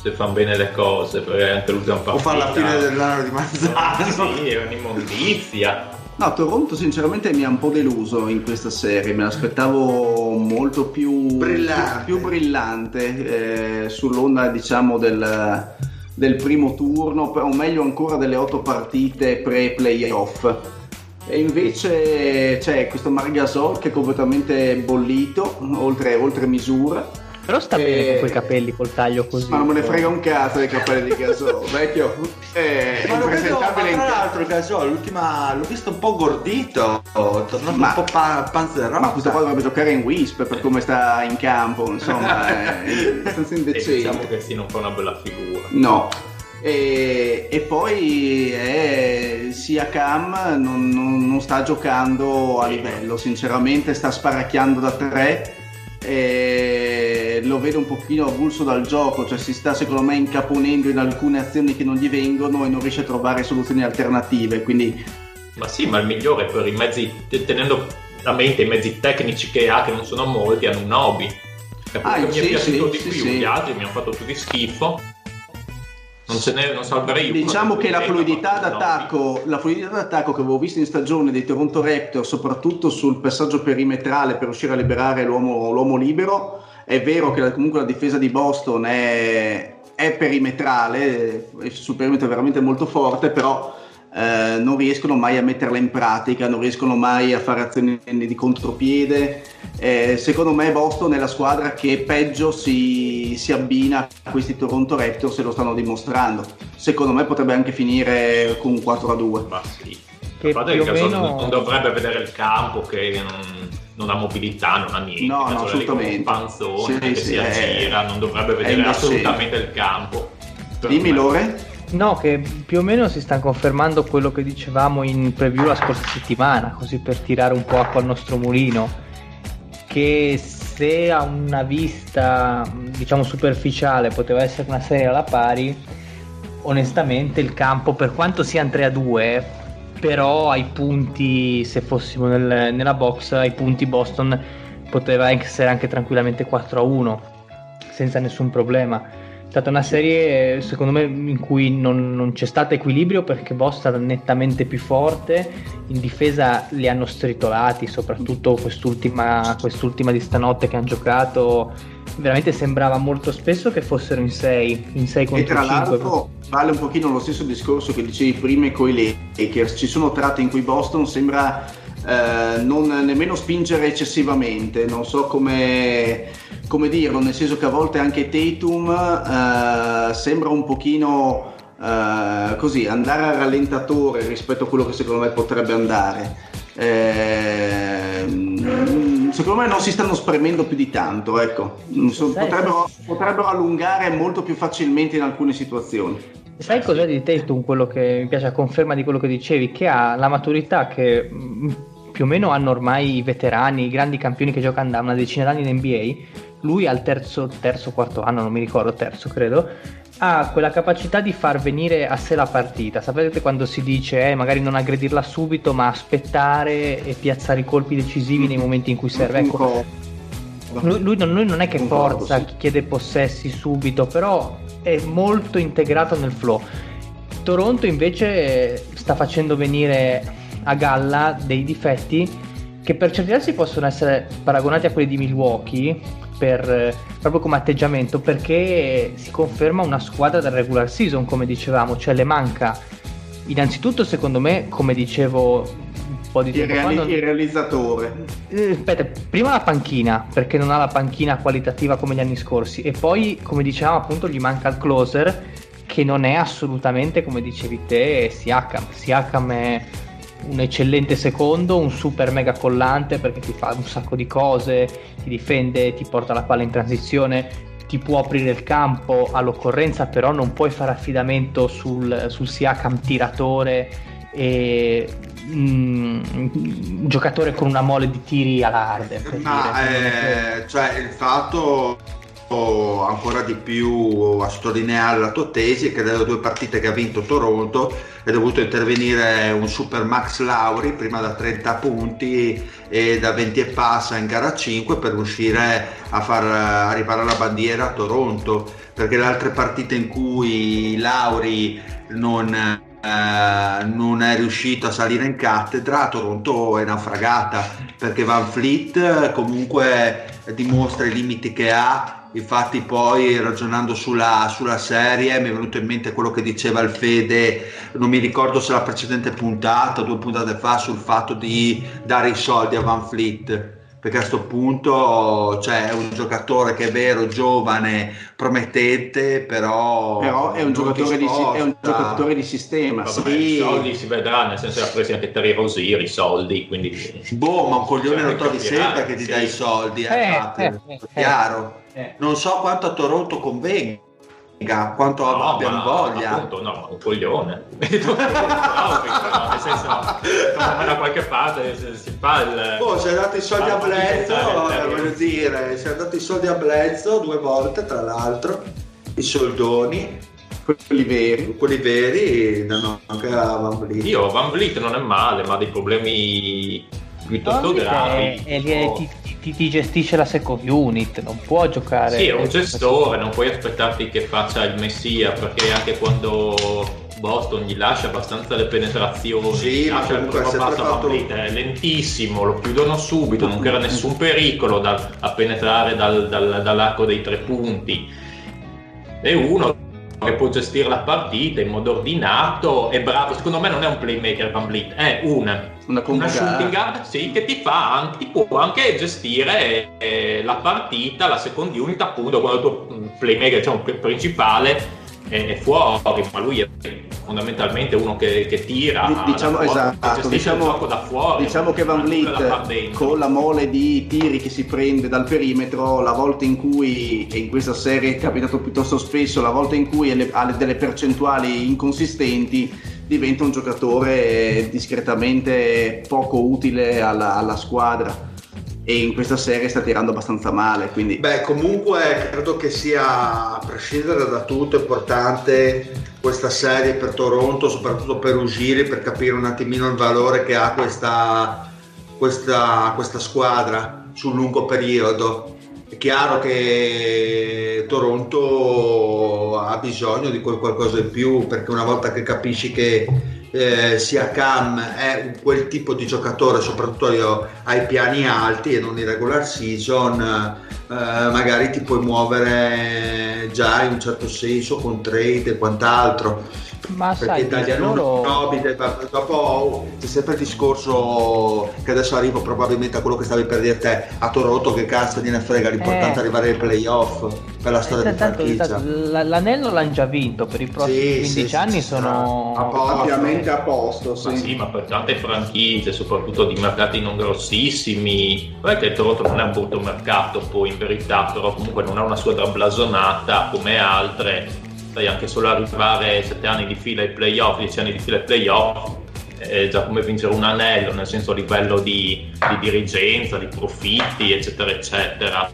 se fanno bene le cose, perché anche l'ultima partita. O fare la fine dell'anno di Mazzano. Sì, è un'immondizia. No, Toronto sinceramente mi ha un po' deluso in questa serie, me l'aspettavo molto più Brillante. più brillante, eh, sull'onda diciamo del, del primo turno, o meglio ancora delle otto partite pre-playoff. E invece c'è questo Margasol che è completamente bollito, oltre, oltre misura. Però sta Eh, bene con quei capelli col taglio così. Ma non me ne frega un cazzo dei capelli di Gasol, vecchio. È Ma lo vedo, ma impresentabile in tra l'altro Gasol, l'ultima l'ho visto un po' gordito, tornato Ma- un po' pa- panzerotta. Ma questo qua dovrebbe giocare in Wisp per come sta in campo, insomma, è abbastanza E indecente. diciamo che sì, non fa una bella figura. No. E, e poi eh, sia Cam non, non- non sta giocando a livello, sinceramente sta sparacchiando da tre. Lo vedo un pochino avulso dal gioco, cioè si sta secondo me incaponendo in alcune azioni che non gli vengono e non riesce a trovare soluzioni alternative. Quindi Ma sì, ma il migliore per i mezzi, te- tenendo a mente i mezzi tecnici che ha, che non sono molti, hanno un hobby. Ah, che sì, mi è piaciuto sì, di sì, più, gli altri mi hanno fatto tutti schifo. Non, ce ne, non salverei uno. Diciamo che la fluidità d'attacco, la fluidità d'attacco che avevo visto in stagione dei Toronto Raptors, soprattutto sul passaggio perimetrale per riuscire a liberare l'uomo, l'uomo libero, è vero che la- comunque la difesa di Boston è, è perimetrale, sul perimetro è veramente molto forte, però eh, non riescono mai a metterla in pratica, non riescono mai a fare azioni di contropiede. Eh, secondo me Boston è la squadra che peggio si, si abbina a questi Toronto Raptors e lo stanno dimostrando. Secondo me potrebbe anche finire con un 4 a 2. Ma sì. Che parte più che meno- non dovrebbe vedere il campo, che non, non ha mobilità, non ha niente. No, no, è come assolutamente. Un panzone Sì, che sì, si è- aggira, non dovrebbe è vedere assolutamente il campo. Dimmi. Lore? No, che più o meno si sta confermando quello che dicevamo in preview la scorsa settimana, così per tirare un po' acqua al nostro mulino, che se a una vista diciamo superficiale poteva essere una serie alla pari, onestamente il campo per quanto siano 3 a 2, però ai punti, se fossimo nel- nella box, ai punti Boston poteva essere anche tranquillamente 4 a 1, senza nessun problema. È stata una serie, secondo me, in cui non, non c'è stato equilibrio perché Boston era nettamente più forte. In difesa li hanno stritolati, soprattutto quest'ultima, quest'ultima di stanotte che hanno giocato. Veramente sembrava molto spesso che fossero in 6, in 6 E contro tra 5. l'altro vale un pochino lo stesso discorso che dicevi prima con i Lakers. Ci sono tratti in cui Boston sembra eh, non nemmeno spingere eccessivamente, non so come, come dirlo, nel senso che a volte anche Tatum eh, sembra un pochino eh, così andare a rallentatore rispetto a quello che secondo me potrebbe andare. Eh, secondo me non si stanno spremendo più di tanto, ecco. Potrebbero, potrebbero allungare molto più facilmente in alcune situazioni. Sai cos'è di Tatum quello che mi piace a conferma di quello che dicevi? Che ha la maturità che mh, più o meno hanno ormai i veterani, i grandi campioni che giocano da una decina d'anni in NBA. Lui al terzo, terzo, quarto anno, non mi ricordo, terzo credo, ha quella capacità di far venire a sé la partita. Sapete quando si dice eh, magari non aggredirla subito, ma aspettare e piazzare i colpi decisivi nei momenti in cui serve? Ecco, lui, lui non, lui non è che forza, chiede possessi subito, però è molto integrato nel flow. Toronto invece sta facendo venire a galla dei difetti che per certi versi possono essere paragonati a quelli di Milwaukee per, eh, proprio come atteggiamento perché si conferma una squadra del regular season come dicevamo, cioè le manca innanzitutto secondo me come dicevo po' di Il, tempo fa. reali- non- il realizzatore. Eh, Aspetta, prima la panchina, perché non ha la panchina qualitativa come gli anni scorsi, e poi, come dicevamo, appunto, gli manca il closer, che non è assolutamente, come dicevi te, Siakam. Siakam è un eccellente secondo, un super mega collante perché ti fa un sacco di cose, ti difende, ti porta la palla in transizione, ti può aprire il campo all'occorrenza, però non puoi fare affidamento sul, sul Siakam tiratore e mm, un giocatore con una mole di tiri alla Harden. Ma dire. eh, cioè il fatto ancora di più a sottolineare la tua tesi che dalle due partite che ha vinto Toronto è dovuto intervenire un super Max Lauri prima da 30 punti e da 20 e passa in gara 5 per riuscire a far arrivare la bandiera a Toronto perché le altre partite in cui Lauri non eh, non è riuscito a salire in cattedra, Toronto è naufragata perché Van Fleet eh, comunque dimostra i limiti che ha. Infatti, poi ragionando sulla, sulla serie mi è venuto in mente quello che diceva il Fede, non mi ricordo se la precedente puntata, due puntate fa, sul fatto di dare i soldi a Van Fleet perché a questo punto cioè, è un giocatore che è vero, giovane, promettente, però, Però è un, giocatore di, si- è un giocatore di sistema. Vabbè, Sì. i soldi si vedrà, nel senso che ha presi anche Terry Rosier i soldi, quindi... Boh, ma un coglione Cioè, lo trovi sempre che ti sì. dà i soldi, eh, Eh, eh, eh, chiaro. Eh. Non so quanto a Toronto convenga, quanto No, abbiano ma voglia. Appunto, no, un coglione. no, nel senso, torna da qualche parte, si, si fa il... Boh, se hai dato i soldi a Blezzo, voglio dire, se hai dato i soldi a Blezzo due volte, tra l'altro, i soldoni, Quelli veri. quelli veri, danno anche a Van Vliet. Io, Van Vliet non è male, ma ha dei problemi piuttosto gravi. E, e- ti, ti- ti gestisce la second unit, non può giocare. Sì, è un gestore, non puoi aspettarti che faccia il messia, perché anche quando Boston gli lascia abbastanza le penetrazioni, Sì, lascia il primo passo fatto- è lentissimo, lo chiudono subito, non crea nessun pericolo da- a penetrare dal- dal- dall'arco dei tre punti. È uno che può gestire la partita in modo ordinato, è bravo, secondo me non è un playmaker Van Vliet, è un Una una shooting guard. sì, che ti fa anche, ti può anche gestire eh, la partita, la second unit appunto quando il tuo mm, playmaker pr- principale è, è fuori, ma lui è fondamentalmente uno che, che tira Di- diciamo- esatto, che diciamo- il gioco da fuori Diciamo che Van Vliet con la mole di tiri che si prende dal perimetro, la volta in cui, e in questa serie è capitato piuttosto spesso, la volta in cui ha le- delle percentuali inconsistenti, diventa un giocatore discretamente poco utile alla, alla squadra. E in questa serie sta tirando abbastanza male, quindi Beh, comunque credo che sia, a prescindere da tutto, importante questa serie per Toronto, soprattutto per Ugiri, per capire un attimino il valore che ha questa, questa, questa squadra sul lungo periodo. È chiaro che Toronto ha bisogno di quel qualcosa in più, perché una volta che capisci che eh, sia Cam è quel tipo di giocatore, soprattutto io, ai piani alti e non in regular season, eh, magari ti puoi muovere già in un certo senso con trade e quant'altro. Ma Perché sai, italiano loro... nobile, dopo c'è sempre il discorso che adesso arrivo probabilmente a quello che stavi per dire te a Toronto che cazzo gliene frega l'importante è Eh. arrivare ai playoff per la storia Eh, di franchigia tanto l'anello l'hanno già vinto per i prossimi Sì, 15 sì, anni sì, sono a posto. ampiamente a posto. Ma sì. sì, ma per tante franchigie, soprattutto di mercati non grossissimi, non è che il Toronto non è un brutto mercato poi in verità, però comunque non è una squadra blasonata come altre, sai anche solo arrivare 7 anni di fila ai playoff, 10 anni di fila ai playoff, è già come vincere un anello, nel senso a livello di, di dirigenza, di profitti, eccetera, eccetera.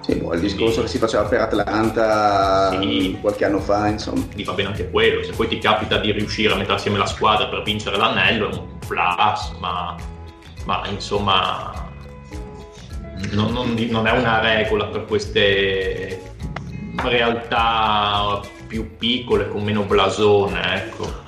Sì, boh, il discorso che si faceva per Atlanta Sì. qualche anno fa, insomma. Quindi va bene anche quello, se poi ti capita di riuscire a mettere assieme la squadra per vincere l'anello è un plus, ma, ma insomma non, non non è una regola per queste realtà più piccole con meno blasone, ecco.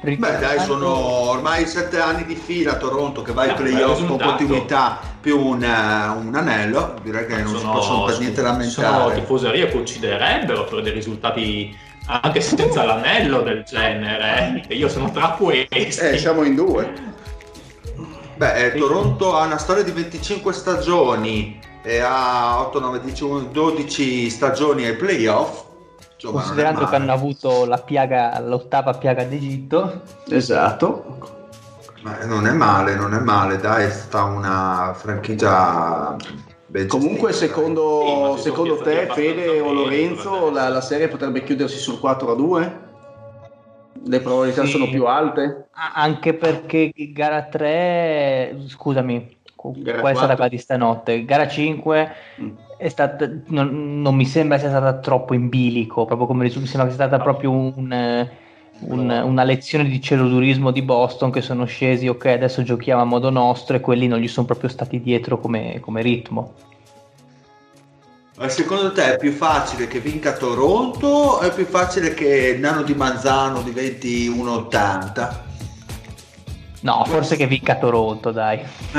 Beh dai, sono ormai sette anni di fila a Toronto che va ai Eh, playoff con continuità più un, eh, un anello, direi che non si possono per niente sono lamentare. tifoserie che ucciderebbero per dei risultati anche senza l'anello del genere, eh. e io sono tra questi. Eh, siamo in due. Beh, eh, Toronto ha una storia di 25 stagioni e ha 8, 9, 10, 11, 12 stagioni ai playoff. Insomma, Considerando che hanno avuto la piaga, l'ottava piaga d'Egitto, Esatto. Ma non è male, non è male, dai, è stata una franchigia Comunque, secondo, Sì, secondo te, Fede o Lorenzo, la, la serie potrebbe chiudersi sul 4 a 2? Le probabilità Sì. sono più alte? anche perché gara 3, scusami, Gara qual è stata 4? quella di stanotte? Gara 5 Mm. è stata, non, non mi sembra sia stata troppo in bilico, proprio come risulta, mi sembra sia stata proprio un, un- una lezione di cerodurismo di Boston che sono scesi, ok, adesso giochiamo a modo nostro e quelli non gli sono proprio stati dietro come, come ritmo. Secondo te è più facile che vinca Toronto o è più facile che Nano di Manzano diventi 1,80? No, forse che vinca Toronto, dai.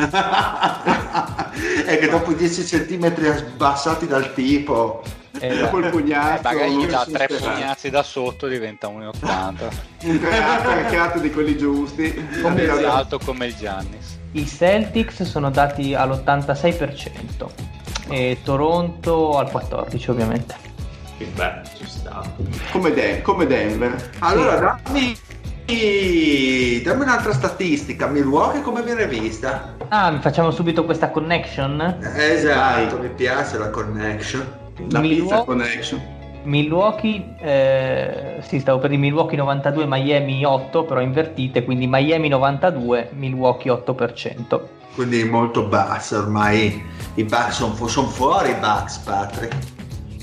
è che dopo 10 centimetri abbassati dal tipo Eh, Dopo il Eh, pugnazzo, magari gli dà tre pugnazzi da sotto diventa 1,80 un creato di quelli giusti. Come è alto come il Giannis I Celtics sono dati all'86% e Toronto al 14% ovviamente. Sì, Beh, ci sta. come, De- come Denver. allora dammi dammi un'altra statistica Milwaukee come viene vista? Ah, facciamo subito questa connection? esatto Vai. mi piace la connection La Milwaukee- pizza connection. Milwaukee, eh, sì, stavo per dire Milwaukee 92, Miami 8, però invertite, quindi Miami 92, Milwaukee 8%. quindi molto basso ormai i Bucks sono fuori i Bucks Patrick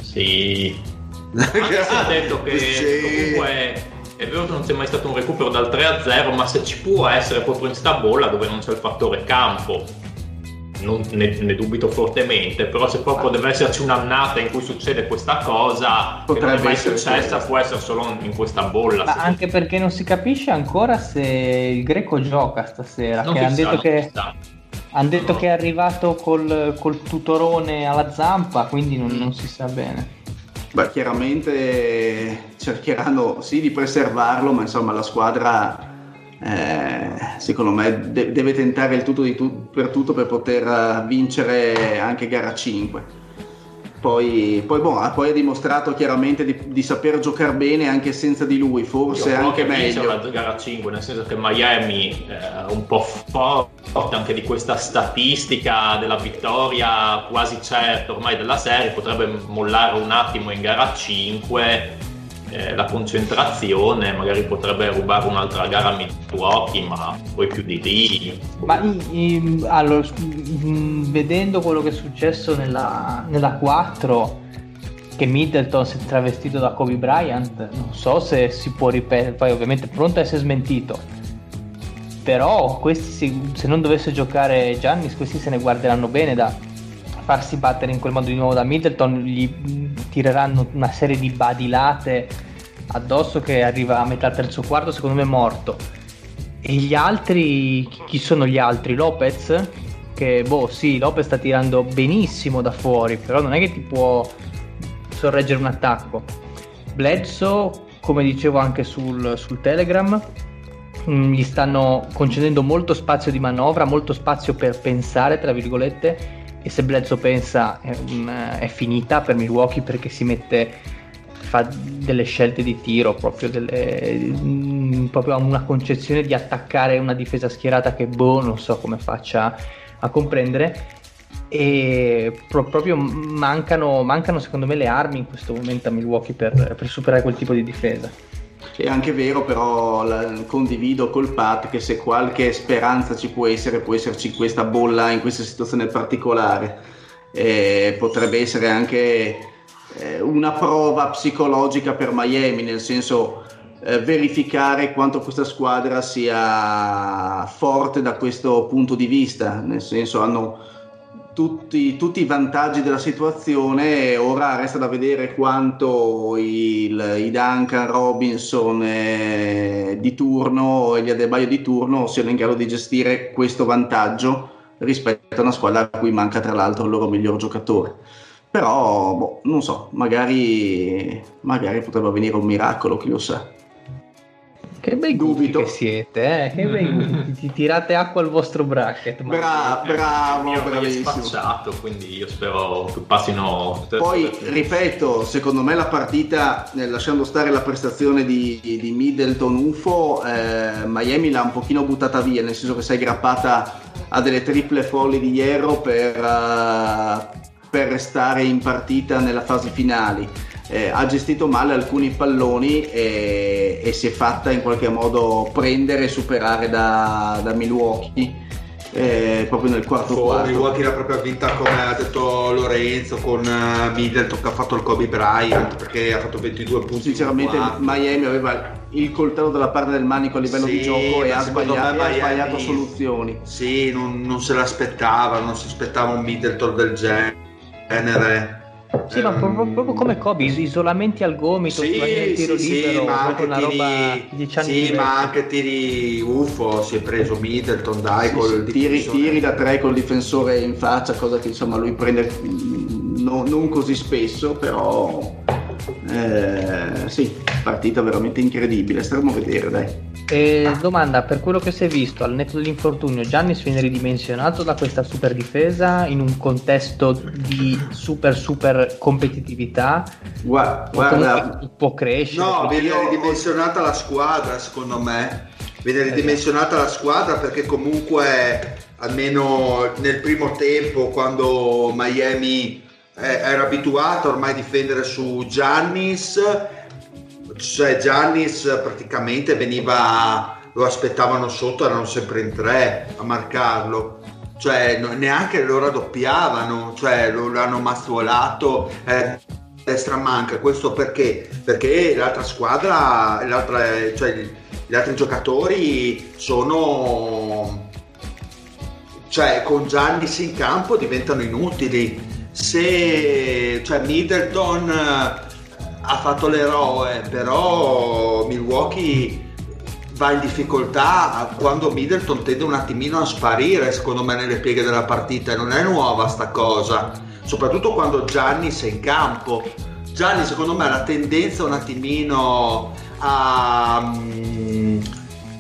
Sì. Ha detto che Sì. comunque è vero che non c'è mai stato un recupero dal 3 a 0, ma se ci può essere proprio in sta bolla dove non c'è il fattore campo, non- ne, ne dubito fortemente, però se proprio deve esserci un'annata in cui succede questa cosa, che non Potrebbe è mai successa, può essere solo in questa bolla. Ma anche perché non si capisce ancora se il greco gioca stasera, Non che hanno detto che... Hanno detto No. che è arrivato col, col tutorone alla zampa, quindi non, non si sa bene. Beh, chiaramente cercheranno sì di preservarlo, ma insomma la squadra eh, secondo me de- deve tentare il tutto di tu- per tutto per poter eh, vincere anche gara 5. Poi, poi, boh, ha- poi ha dimostrato chiaramente di, di saper giocare bene anche senza di lui, forse Io anche che meglio. la gara 5, nel senso che Miami è un po' forte anche di questa statistica della vittoria quasi certa ormai della serie, potrebbe mollare un attimo in gara 5 eh, la concentrazione, magari potrebbe rubare un'altra gara a Milwaukee, ma poi più di lì. Ma i- allora, mm, vedendo quello che è successo nella, nella 4, che Middleton si è travestito da Kobe Bryant, non so se si può ripetere, poi ovviamente pronto a essere smentito. Però questi se non dovesse giocare Giannis, questi se ne guarderanno bene da farsi battere in quel modo di nuovo da Middleton, gli tireranno una serie di badilate addosso che arriva a metà terzo quarto, secondo me morto. E gli altri, chi sono gli altri? Lopez? Che boh, sì, Lopez sta tirando benissimo da fuori, però non è che ti può sorreggere un attacco. Bledsoe, come dicevo anche sul, sul Telegram, mm, gli stanno concedendo molto spazio di manovra, molto spazio per pensare, tra virgolette, e se Bledsoe pensa è, è finita per Milwaukee perché si mette fa delle scelte di tiro proprio, delle, mm, proprio ha una concezione di attaccare una difesa schierata che boh non so come faccia a comprendere. E pro- proprio mancano, mancano secondo me le armi in questo momento a Milwaukee per, per superare quel tipo di difesa È anche vero, però la- condivido col Pat che se qualche speranza ci può essere, può esserci questa bolla, in questa situazione particolare. Eh, potrebbe essere anche eh, una prova psicologica per Miami, nel senso eh, verificare quanto questa squadra sia forte da questo punto di vista, nel senso hanno tutti, tutti i vantaggi della situazione. Ora resta da vedere quanto il, i Duncan Robinson eh, di turno e gli Adebayo di turno siano in grado di gestire questo vantaggio rispetto a una squadra a cui manca tra l'altro il loro miglior giocatore. Però, boh, non so, magari, magari potrebbe avvenire un miracolo, chi lo sa. Che bei Dubito. che siete, eh? Che bei gusti. Ti tirate acqua al vostro bracket. ma- Bra- bravo, Io bravissimo. spacciato, quindi io spero che passino. tutte- Poi ripeto, secondo me la partita, eh, lasciando stare la prestazione di, di Middleton UFO, eh, Miami l'ha un pochino buttata via, nel senso che si è aggrappata a delle triple folli di Hierro per, eh, per restare in partita nella fase finali. Eh, ha gestito male alcuni palloni e, e si è fatta in qualche modo prendere e superare da, da Milwaukee eh, proprio nel quarto Fuori, quarto. Milwaukee l'ha proprio vinta come ha detto Lorenzo con eh, Middleton che ha fatto il Kobe Bryant perché ha fatto 22 punti Sinceramente. Miami aveva il coltello dalla parte del manico a livello di Sì, gioco e ha sbagliato, ha sbagliato soluzioni. Sì, non, non se l'aspettava, non si aspettava un Middleton del genere. Sì, ma Ehm, proprio, proprio come Kobe, is- isolamenti al gomito, Sì, tiro sì, libero, sì, ma anche una roba tiri, 10 anni sì, di ma anche tiri UFO si è preso Middleton, dai, Sì, col sì, tiri, difensore. tiri da tre col difensore in faccia, cosa che insomma lui prende mm, no- non così spesso, però eh, sì, partita veramente incredibile, staremo a vedere dai. E domanda, per quello che si è visto al netto dell'infortunio, Giannis viene ridimensionato da questa super difesa in un contesto di super super competitività? Guarda, può crescere? No, viene io- ridimensionata la squadra, secondo me. Viene ridimensionata la squadra perché comunque almeno nel primo tempo quando Miami eh, era abituato ormai a difendere su Giannis, cioè Giannis praticamente veniva lo aspettavano sotto, erano sempre in tre a marcarlo. Cioè neanche lo raddoppiavano, cioè lo l'hanno mastuolato eh, destra manca. Questo perché? Perché l'altra squadra, l'altra, cioè gli altri giocatori sono cioè con Giannis in campo diventano inutili. Se cioè Middleton eh, ha fatto l'eroe, però Milwaukee va in difficoltà quando Middleton tende un attimino a sparire, secondo me, nelle pieghe della partita non è nuova sta cosa, soprattutto quando Giannis è in campo. Gianni secondo me ha la tendenza un attimino a, mm,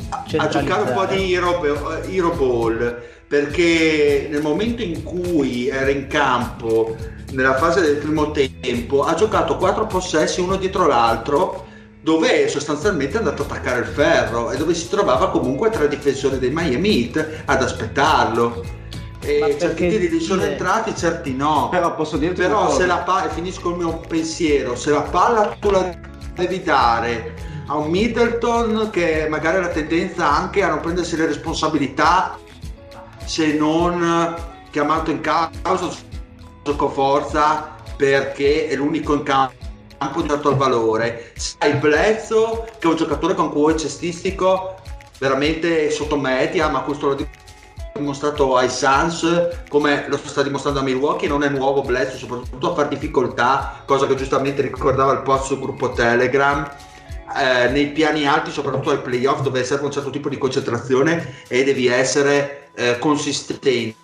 a- a giocare un po' di hero, hero ball perché nel momento in cui era in campo nella fase del primo tempo ha giocato quattro possessi uno dietro l'altro dove sostanzialmente è andato a attaccare il ferro e dove si trovava comunque tre difensori dei Miami Heat ad aspettarlo. E certi tiri gli sono entrati certi no. Però posso dirti però se la palla, finisco il mio pensiero, se la palla tu la devi dare a un Middleton che magari ha la tendenza anche a non prendersi le responsabilità se non chiamato in causa con forza perché è l'unico in campo dato al valore. Sai Blezzo che è un giocatore con QE cestistico veramente sotto media, ma questo l'ho dimostrato ai Suns come lo sta dimostrando a Milwaukee non è nuovo Bledsoe soprattutto a far difficoltà cosa che giustamente ricordava il post sul gruppo Telegram eh, nei piani alti soprattutto ai playoff dove serve un certo tipo di concentrazione e devi essere eh, consistente.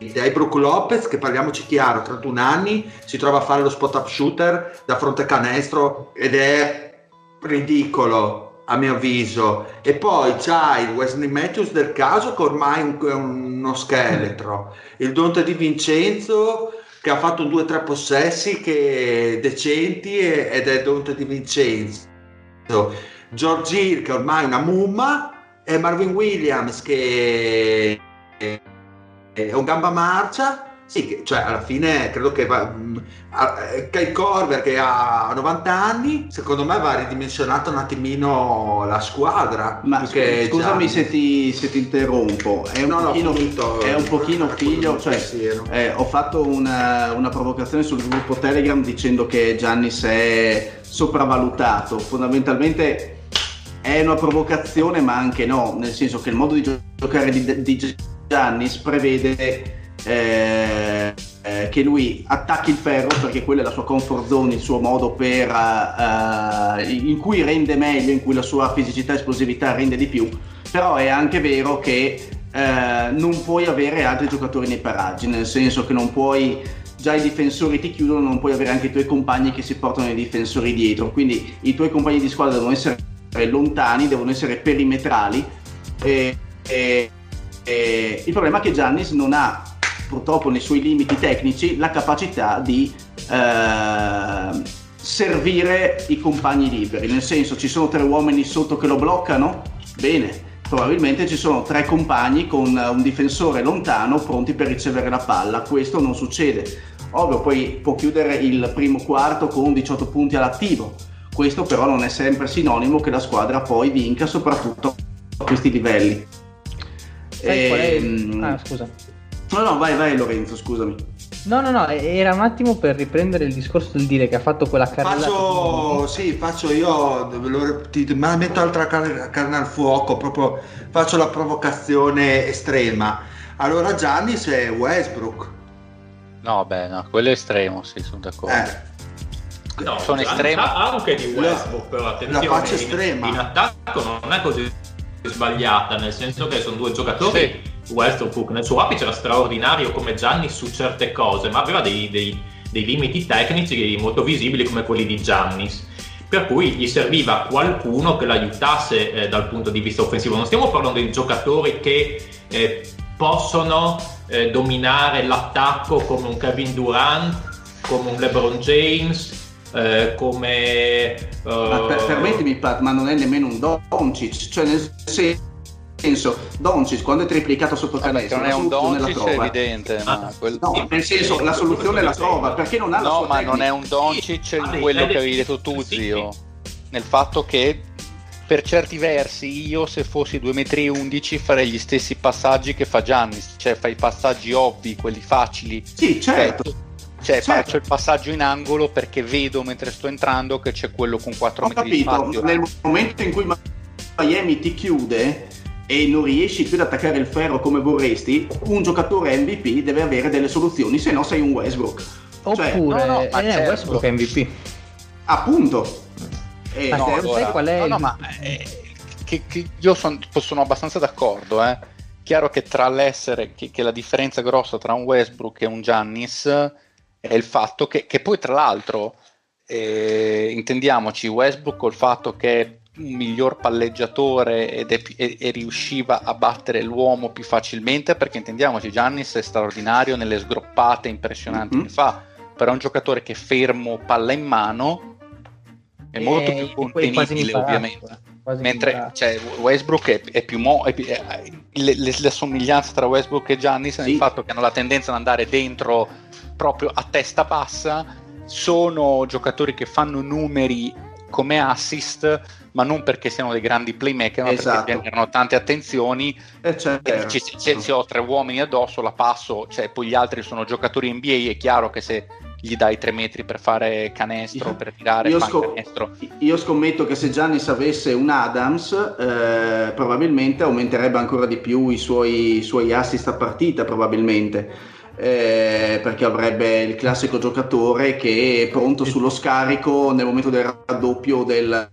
Ai Brook Lopez che parliamoci chiaro 31 anni si trova a fare lo spot up shooter da fronte canestro ed è ridicolo a mio avviso. E poi c'hai il Wesley Matthews del caso che ormai è un- uno scheletro. Il Dante Di Vincenzo che ha fatto due o tre possessi che decenti ed è Dante Di Vincenzo. George Hill che ormai è una mumma e Marvin Williams che è un gamba marcia sì, cioè alla fine credo che va, mh, a- eh, Corver che ha 90 anni, secondo me va ridimensionata un attimino la squadra. Ma che scusami se ti, se ti interrompo, è un No, no, pochino, finito. è un pochino figlio, cioè eh, ho fatto una, una provocazione sul gruppo Telegram dicendo che Giannis è sopravvalutato, fondamentalmente è una provocazione ma anche no, nel senso che il modo di gio- giocare di, di Giannis prevede eh, eh, che lui attacchi il ferro perché quella è la sua comfort zone, il suo modo per, eh, in cui rende meglio, in cui la sua fisicità e esplosività rende di più, però è anche vero che eh, non puoi avere altri giocatori nei paraggi, nel senso che non puoi già i difensori ti chiudono, non puoi avere anche i tuoi compagni che si portano i difensori dietro, quindi i tuoi compagni di squadra devono essere lontani, devono essere perimetrali. E, e, e il problema è che Giannis non ha purtroppo nei suoi limiti tecnici la capacità di eh, servire i compagni liberi, nel senso ci sono tre uomini sotto che lo bloccano, bene, probabilmente ci sono tre compagni con un difensore lontano pronti per ricevere la palla, questo non succede. Ovvio, poi può chiudere il primo quarto con 18 punti all'attivo, questo però non è sempre sinonimo che la squadra poi vinca, soprattutto a questi livelli. Sai qual è il- Ehm, Ah, scusa. No, no, vai, vai Lorenzo, scusami. No, no, no, era un attimo per riprendere il discorso del dire che ha fatto quella carrellata. Faccio, sì, faccio io, lo- ti, ma metto altra carne, carne al fuoco, proprio faccio la provocazione estrema. Allora Giannis è Westbrook. No, beh, no, quello è estremo, sì, sono d'accordo. Eh, No, Sono ha anche di La- Westbrook, però attenzione, la faccia in- estrema. In, attacco non è così sbagliata, nel senso che sono due giocatori. Westbrook nel suo apice era straordinario come Gianni su certe cose, ma aveva dei, dei- dei limiti tecnici molto visibili come quelli di Giannis. Per cui gli serviva qualcuno che l'aiutasse eh, dal punto di vista offensivo. Non stiamo parlando di giocatori che eh, possono eh, dominare l'attacco come un Kevin Durant, come un LeBron James, eh, come... Ma per, eh, permettimi Pat, ma non è nemmeno un Doncic, cioè nel senso, Doncic quando è triplicato sotto canestro non è la un Doncic è evidente, ma Ah, quel- No, nel senso la soluzione la trova, perché non ha la No, ma non è un Doncic in quello che avevi detto tu, zio. Nel fatto che per certi versi io se fossi 2,11 m farei gli stessi passaggi che fa Giannis, cioè fai i passaggi ovvi, quelli facili. Sì, certo. Cioè Certo. faccio il passaggio in angolo perché vedo mentre sto entrando che c'è quello con 4 Ho metri di capito, spazio. nel momento in cui Miami ti chiude e non riesci più ad attaccare il ferro come vorresti, un giocatore MVP deve avere delle soluzioni, se no sei un Westbrook. Cioè, Oppure no, no, ma eh, certo. Westbrook è MVP. appunto. E Ma No, sai allora- qual è no, il- no, ma eh, che- che io son- sono abbastanza d'accordo. Eh. Chiaro che tra l'essere che, che la differenza grossa tra un Westbrook e un Giannis è il fatto che, che poi, tra l'altro, eh, intendiamoci, Westbrook col fatto che è un miglior palleggiatore ed è e, e riusciva a battere l'uomo più facilmente perché intendiamoci Giannis è straordinario nelle sgroppate impressionanti Mhm. che fa però è un giocatore che fermo palla in mano è molto Eh, più contenibile ovviamente mentre cioè, Westbrook è, è più mo- è più- è- le, le- la somiglianza tra Westbrook e Giannis è nel Sì. fatto che hanno la tendenza ad andare dentro proprio a testa bassa sono giocatori che fanno numeri come assist ma non perché siano dei grandi playmaker ma Esatto. perché generano tante attenzioni Eh, certo. e ci- se, se ho tre uomini addosso la passo cioè poi gli altri sono giocatori NBA è chiaro che se gli dai tre metri per fare canestro per tirare io fa scop- canestro Io scommetto che se Giannis avesse un Adams, eh, probabilmente aumenterebbe ancora di più i suoi, i suoi assist a partita, probabilmente. Eh, perché avrebbe il classico giocatore che è pronto sullo scarico nel momento del raddoppio del,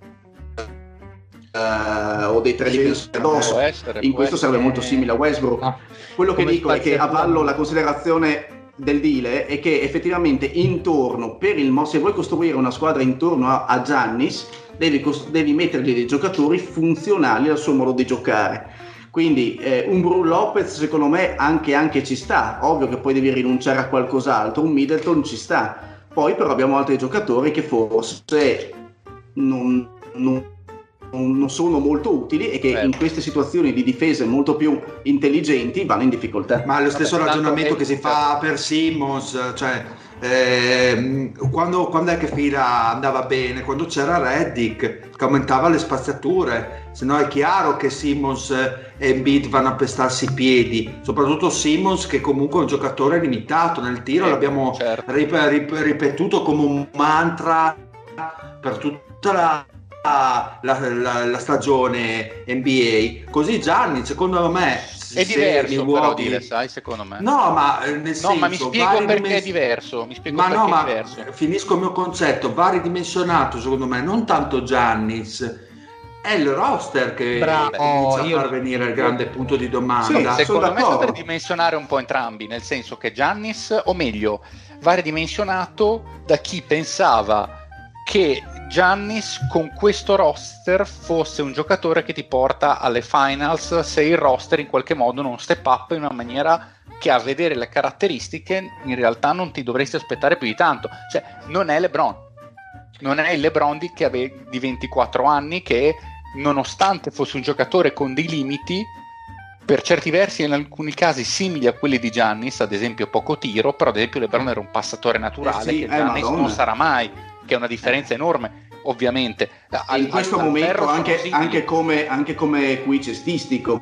eh, o dei tre Sì, difensori addosso. essere, In questo sarebbe essere- molto simile a Westbrook. No. Quello che dico è che avallo la considerazione del deal è che effettivamente intorno, per il se vuoi costruire una squadra intorno a, a Giannis, devi, cos- devi mettergli dei giocatori funzionali al suo modo di giocare. Quindi eh, un Bru Lopez secondo me anche, anche ci sta, ovvio che poi devi rinunciare a qualcos'altro, un Middleton ci sta, poi però abbiamo altri giocatori che forse non, non- non sono molto utili e che Certo. in queste situazioni di difese molto più intelligenti vanno in difficoltà. Ma lo stesso Vabbè, ragionamento che si fa per Simmons, cioè ehm, quando, quando è che Fila andava bene? Quando c'era Reddick che aumentava le spaziature, se no è chiaro che Simmons e Embiid vanno a pestarsi i piedi, soprattutto Simmons che comunque è un giocatore limitato nel tiro, Eh, l'abbiamo certo. rip- rip- ripetuto come un mantra per tutta la, la- la- la stagione NBA. Così Gianni, secondo me, È se diverso però Milwaukee- dire, sai, secondo me. No, ma eh, nel No, senso, ma mi spiego perché dimens- è diverso. Mi spiego Ma perché no, è ma diverso. finisco il mio concetto, varidimensionato secondo me, non tanto Giannis, è il roster che Bravo, inizia a io- far venire il grande punto di domanda. Sì, Secondo sono me d'accordo. sono ridimensionare un po' entrambi, nel senso che Giannis, o meglio, va ridimensionato da chi pensava che Giannis con questo roster fosse un giocatore che ti porta alle finals se il roster in qualche modo non step up in una maniera che a vedere le caratteristiche in realtà non ti dovresti aspettare più di tanto. Cioè, non è LeBron. Non è il LeBron di, che ave, di 24 anni che nonostante fosse un giocatore con dei limiti per certi versi in alcuni casi simili a quelli di Giannis, ad esempio poco tiro, però ad esempio LeBron era un passatore naturale Eh sì, che eh, Giannis non sarà mai, che è una differenza enorme, ovviamente. Al- in questo momento anche, anche come, anche come qui cestistico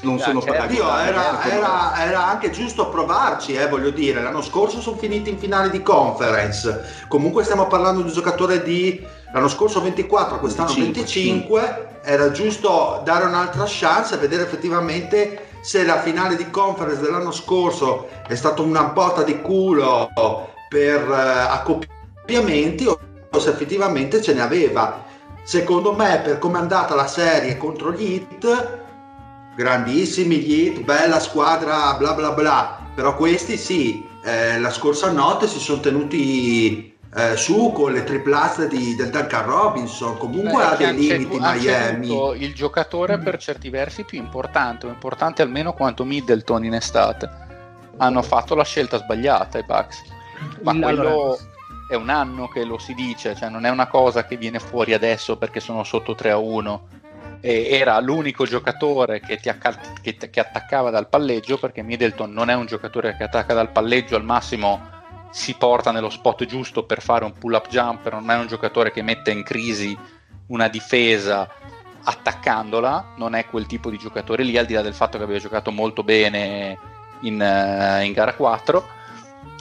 non Ah, sono. Dio, paragonabili. era, ecco. era- era anche giusto provarci, eh, voglio dire. L'anno scorso sono finiti in finale di conference. Comunque stiamo parlando di un giocatore di l'anno scorso 24, quest'anno 25, 25. Era giusto dare un'altra chance e vedere effettivamente se la finale di conference dell'anno scorso è stata una botta di culo per eh, accoppiamenti o se effettivamente ce ne aveva. Secondo me, per come è andata la serie contro gli Heat, grandissimi gli Heat, bella squadra, bla bla bla, però questi sì, eh, la scorsa notte si sono tenuti eh, su con le triplazze di, del Duncan Robinson, comunque Beh, ha dei limiti han Miami. il giocatore per certi versi più importante, o importante almeno quanto Middleton in estate. Hanno fatto la scelta sbagliata i Bucks. Ma Il- quello allora, è un anno che lo si dice, cioè non è una cosa che viene fuori adesso perché sono sotto 3 a 1. E era l'unico giocatore che, ti acca- che, che attaccava dal palleggio perché Middleton non è un giocatore che attacca dal palleggio, al massimo si porta nello spot giusto per fare un pull up jumper, non è un giocatore che mette in crisi una difesa attaccandola, non è quel tipo di giocatore lì, al di là del fatto che abbia giocato molto bene in, eh, in gara 4.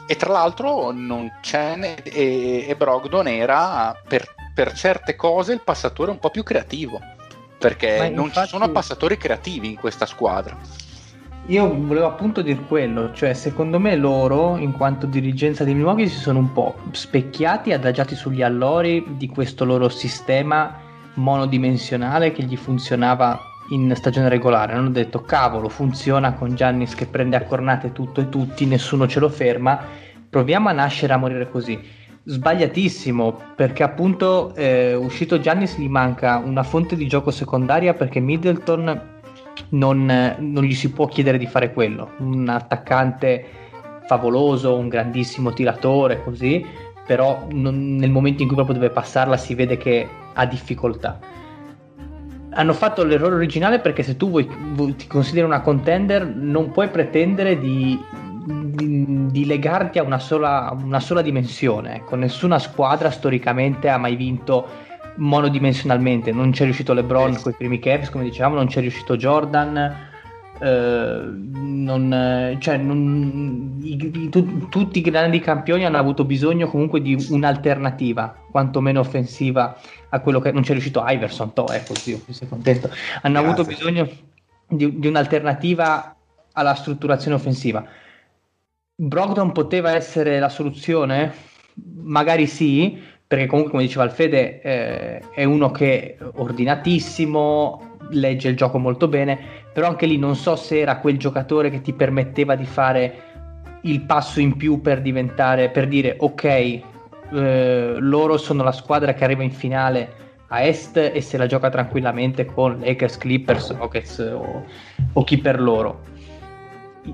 E tra l'altro non c'è e, e Brogdon era per, per certe cose il passatore un po' più creativo, perché Ma non infatti- ci sono passatori creativi in questa squadra. Io volevo appunto dire quello, cioè secondo me loro, in quanto dirigenza di Milwaukee, si sono un po' specchiati e adagiati sugli allori di questo loro sistema monodimensionale che gli funzionava in stagione regolare. Hanno detto cavolo, funziona con Giannis che prende a cornate tutto e tutti, nessuno ce lo ferma, proviamo a nascere a morire così. Sbagliatissimo, perché appunto eh, uscito Giannis gli manca una fonte di gioco secondaria perché Middleton non, non gli si può chiedere di fare quello. Un attaccante favoloso, un grandissimo tiratore, così, però non- nel momento in cui proprio deve passarla si vede che ha difficoltà. Hanno fatto l'errore originale perché se tu vuoi, vuoi- ti consideri una contender non puoi pretendere di, di- di legarti a una sola, una sola dimensione. Ecco, nessuna squadra storicamente ha mai vinto monodimensionalmente. Non c'è riuscito LeBron Sì. con i primi Cavs, come dicevamo, non c'è riuscito Jordan. Eh, non, cioè, non- i- tu- tutti i grandi campioni hanno avuto bisogno comunque di un'alternativa, quantomeno offensiva a quello che non c'è riuscito Iverson. To, ecco, sì, sei contento. Hanno avuto Grazie. bisogno di, di un'alternativa alla strutturazione offensiva. Brogdon poteva essere la soluzione? Magari sì, perché comunque come diceva Alfede eh, è uno che è ordinatissimo, legge il gioco molto bene, però anche lì non so se era quel giocatore che ti permetteva di fare il passo in più per diventare, per dire ok, eh, loro sono la squadra che arriva in finale a est e se la gioca tranquillamente con Lakers, Clippers, Rockets o, o chi per loro.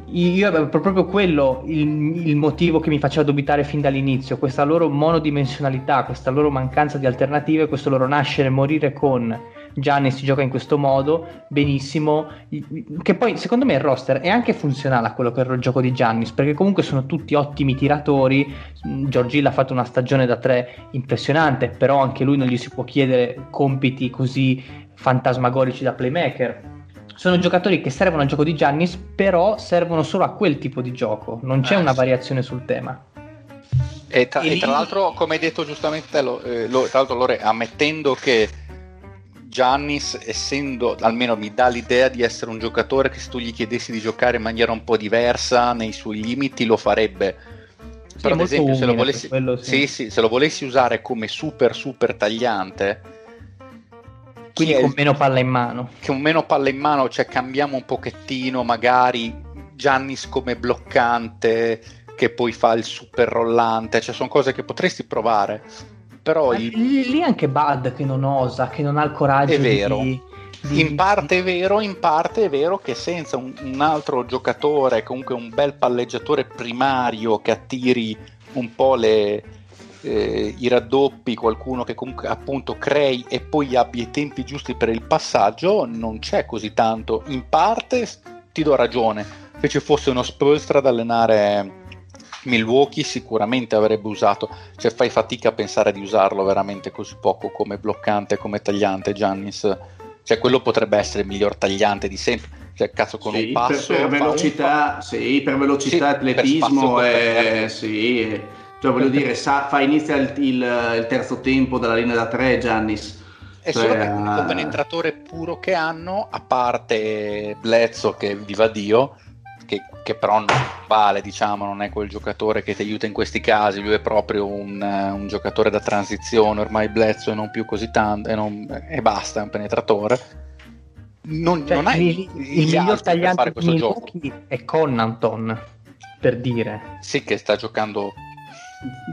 Io avevo proprio quello il, il motivo che mi faceva dubitare fin dall'inizio, questa loro monodimensionalità, questa loro mancanza di alternative, questo loro nascere e morire con Giannis si gioca in questo modo, benissimo, che poi secondo me il roster è anche funzionale a quello che era il gioco di Giannis, perché comunque sono tutti ottimi tiratori, Giorgilla ha fatto una stagione da tre impressionante, però anche lui non gli si può chiedere compiti così fantasmagorici da playmaker. Sono giocatori che servono al gioco di Giannis, però servono solo a quel tipo di gioco, non c'è Eh, una sì. variazione sul tema. E tra, E e tra lì- l'altro, come hai detto giustamente, lo, eh, lo- tra l'altro Lore, ammettendo che Giannis, essendo, almeno mi dà l'idea di essere un giocatore che se tu gli chiedessi di giocare in maniera un po' diversa, nei suoi limiti, lo farebbe. Sì, Però ad esempio, se lo, volessi, quello sì. sì, sì, se lo volessi usare come super super tagliante, Quindi con meno palla in mano. un meno palla in mano, cioè cambiamo un pochettino, magari Giannis come bloccante, che poi fa il super rollante, cioè sono cose che potresti provare. però il- lì lì anche Bud che non osa, che non ha il coraggio È vero. di... di- In parte è vero, in parte è vero che senza un, un altro giocatore, comunque un bel palleggiatore primario che attiri un po' le, eh, i raddoppi, qualcuno che comunque appunto crei e poi abbia i tempi giusti per il passaggio, non c'è così tanto. In parte ti do ragione, se ci fosse uno Spolstra ad allenare Milwaukee sicuramente avrebbe usato, cioè fai fatica a pensare di usarlo veramente così poco come bloccante, come tagliante Giannis cioè quello potrebbe essere il miglior tagliante di sempre cioè cazzo con Sì, un passo per, per fa un velocità, sì, per velocità, Sì, per atletismo, spazio eh, per- sì. Cioè voglio dire, sa, fa inizia il, il- il terzo tempo dalla linea da tre Giannis. è Cioè, solo l'unico eh, penetratore puro che hanno a parte Blezzo che viva Dio che, che però non vale diciamo non è quel giocatore che ti aiuta in questi casi lui è proprio un, eh, un giocatore da transizione ormai Blezzo e non più così tanto e, non- e basta è un penetratore non, Cioè, non hai il, il miglior altri per tagliante fare di questo gioco è Connaughton, per dire. sì che sta giocando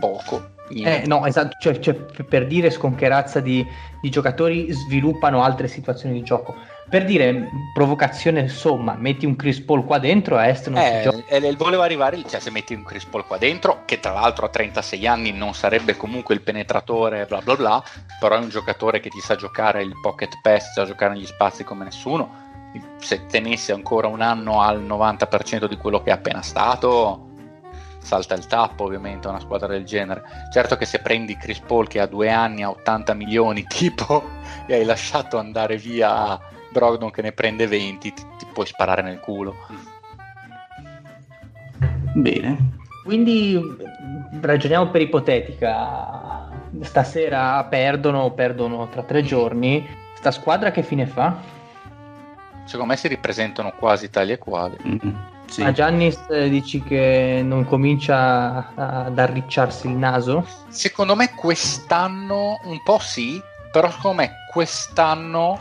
poco Eh, no, esatto, cioè, cioè, per dire con che razza di, di giocatori sviluppano altre situazioni di gioco. Per dire provocazione, insomma, metti un Chris Paul qua dentro a est non si Eh, gioca. eh, volevo arrivare lì, cioè se metti un Chris Paul qua dentro, che tra l'altro a 36 anni non sarebbe comunque il penetratore, bla bla bla, però è un giocatore che ti sa giocare il pocket pass, sa giocare negli spazi come nessuno. Se tenesse ancora un anno al 90% di quello che è appena stato, salta il tappo ovviamente una squadra del genere. Certo che se prendi Chris Paul che ha due anni a 80 milioni tipo e hai lasciato andare via Brogdon che ne prende 20, ti, ti puoi sparare nel culo. Bene. Quindi ragioniamo per ipotetica. Stasera perdono, perdono tra tre giorni. Sta squadra che fine fa? Secondo me si ripresentano quasi tali e quali. Mm, sì. A Giannis eh, dici che non comincia ad arricciarsi il naso? Secondo me quest'anno un po' sì, però secondo me quest'anno,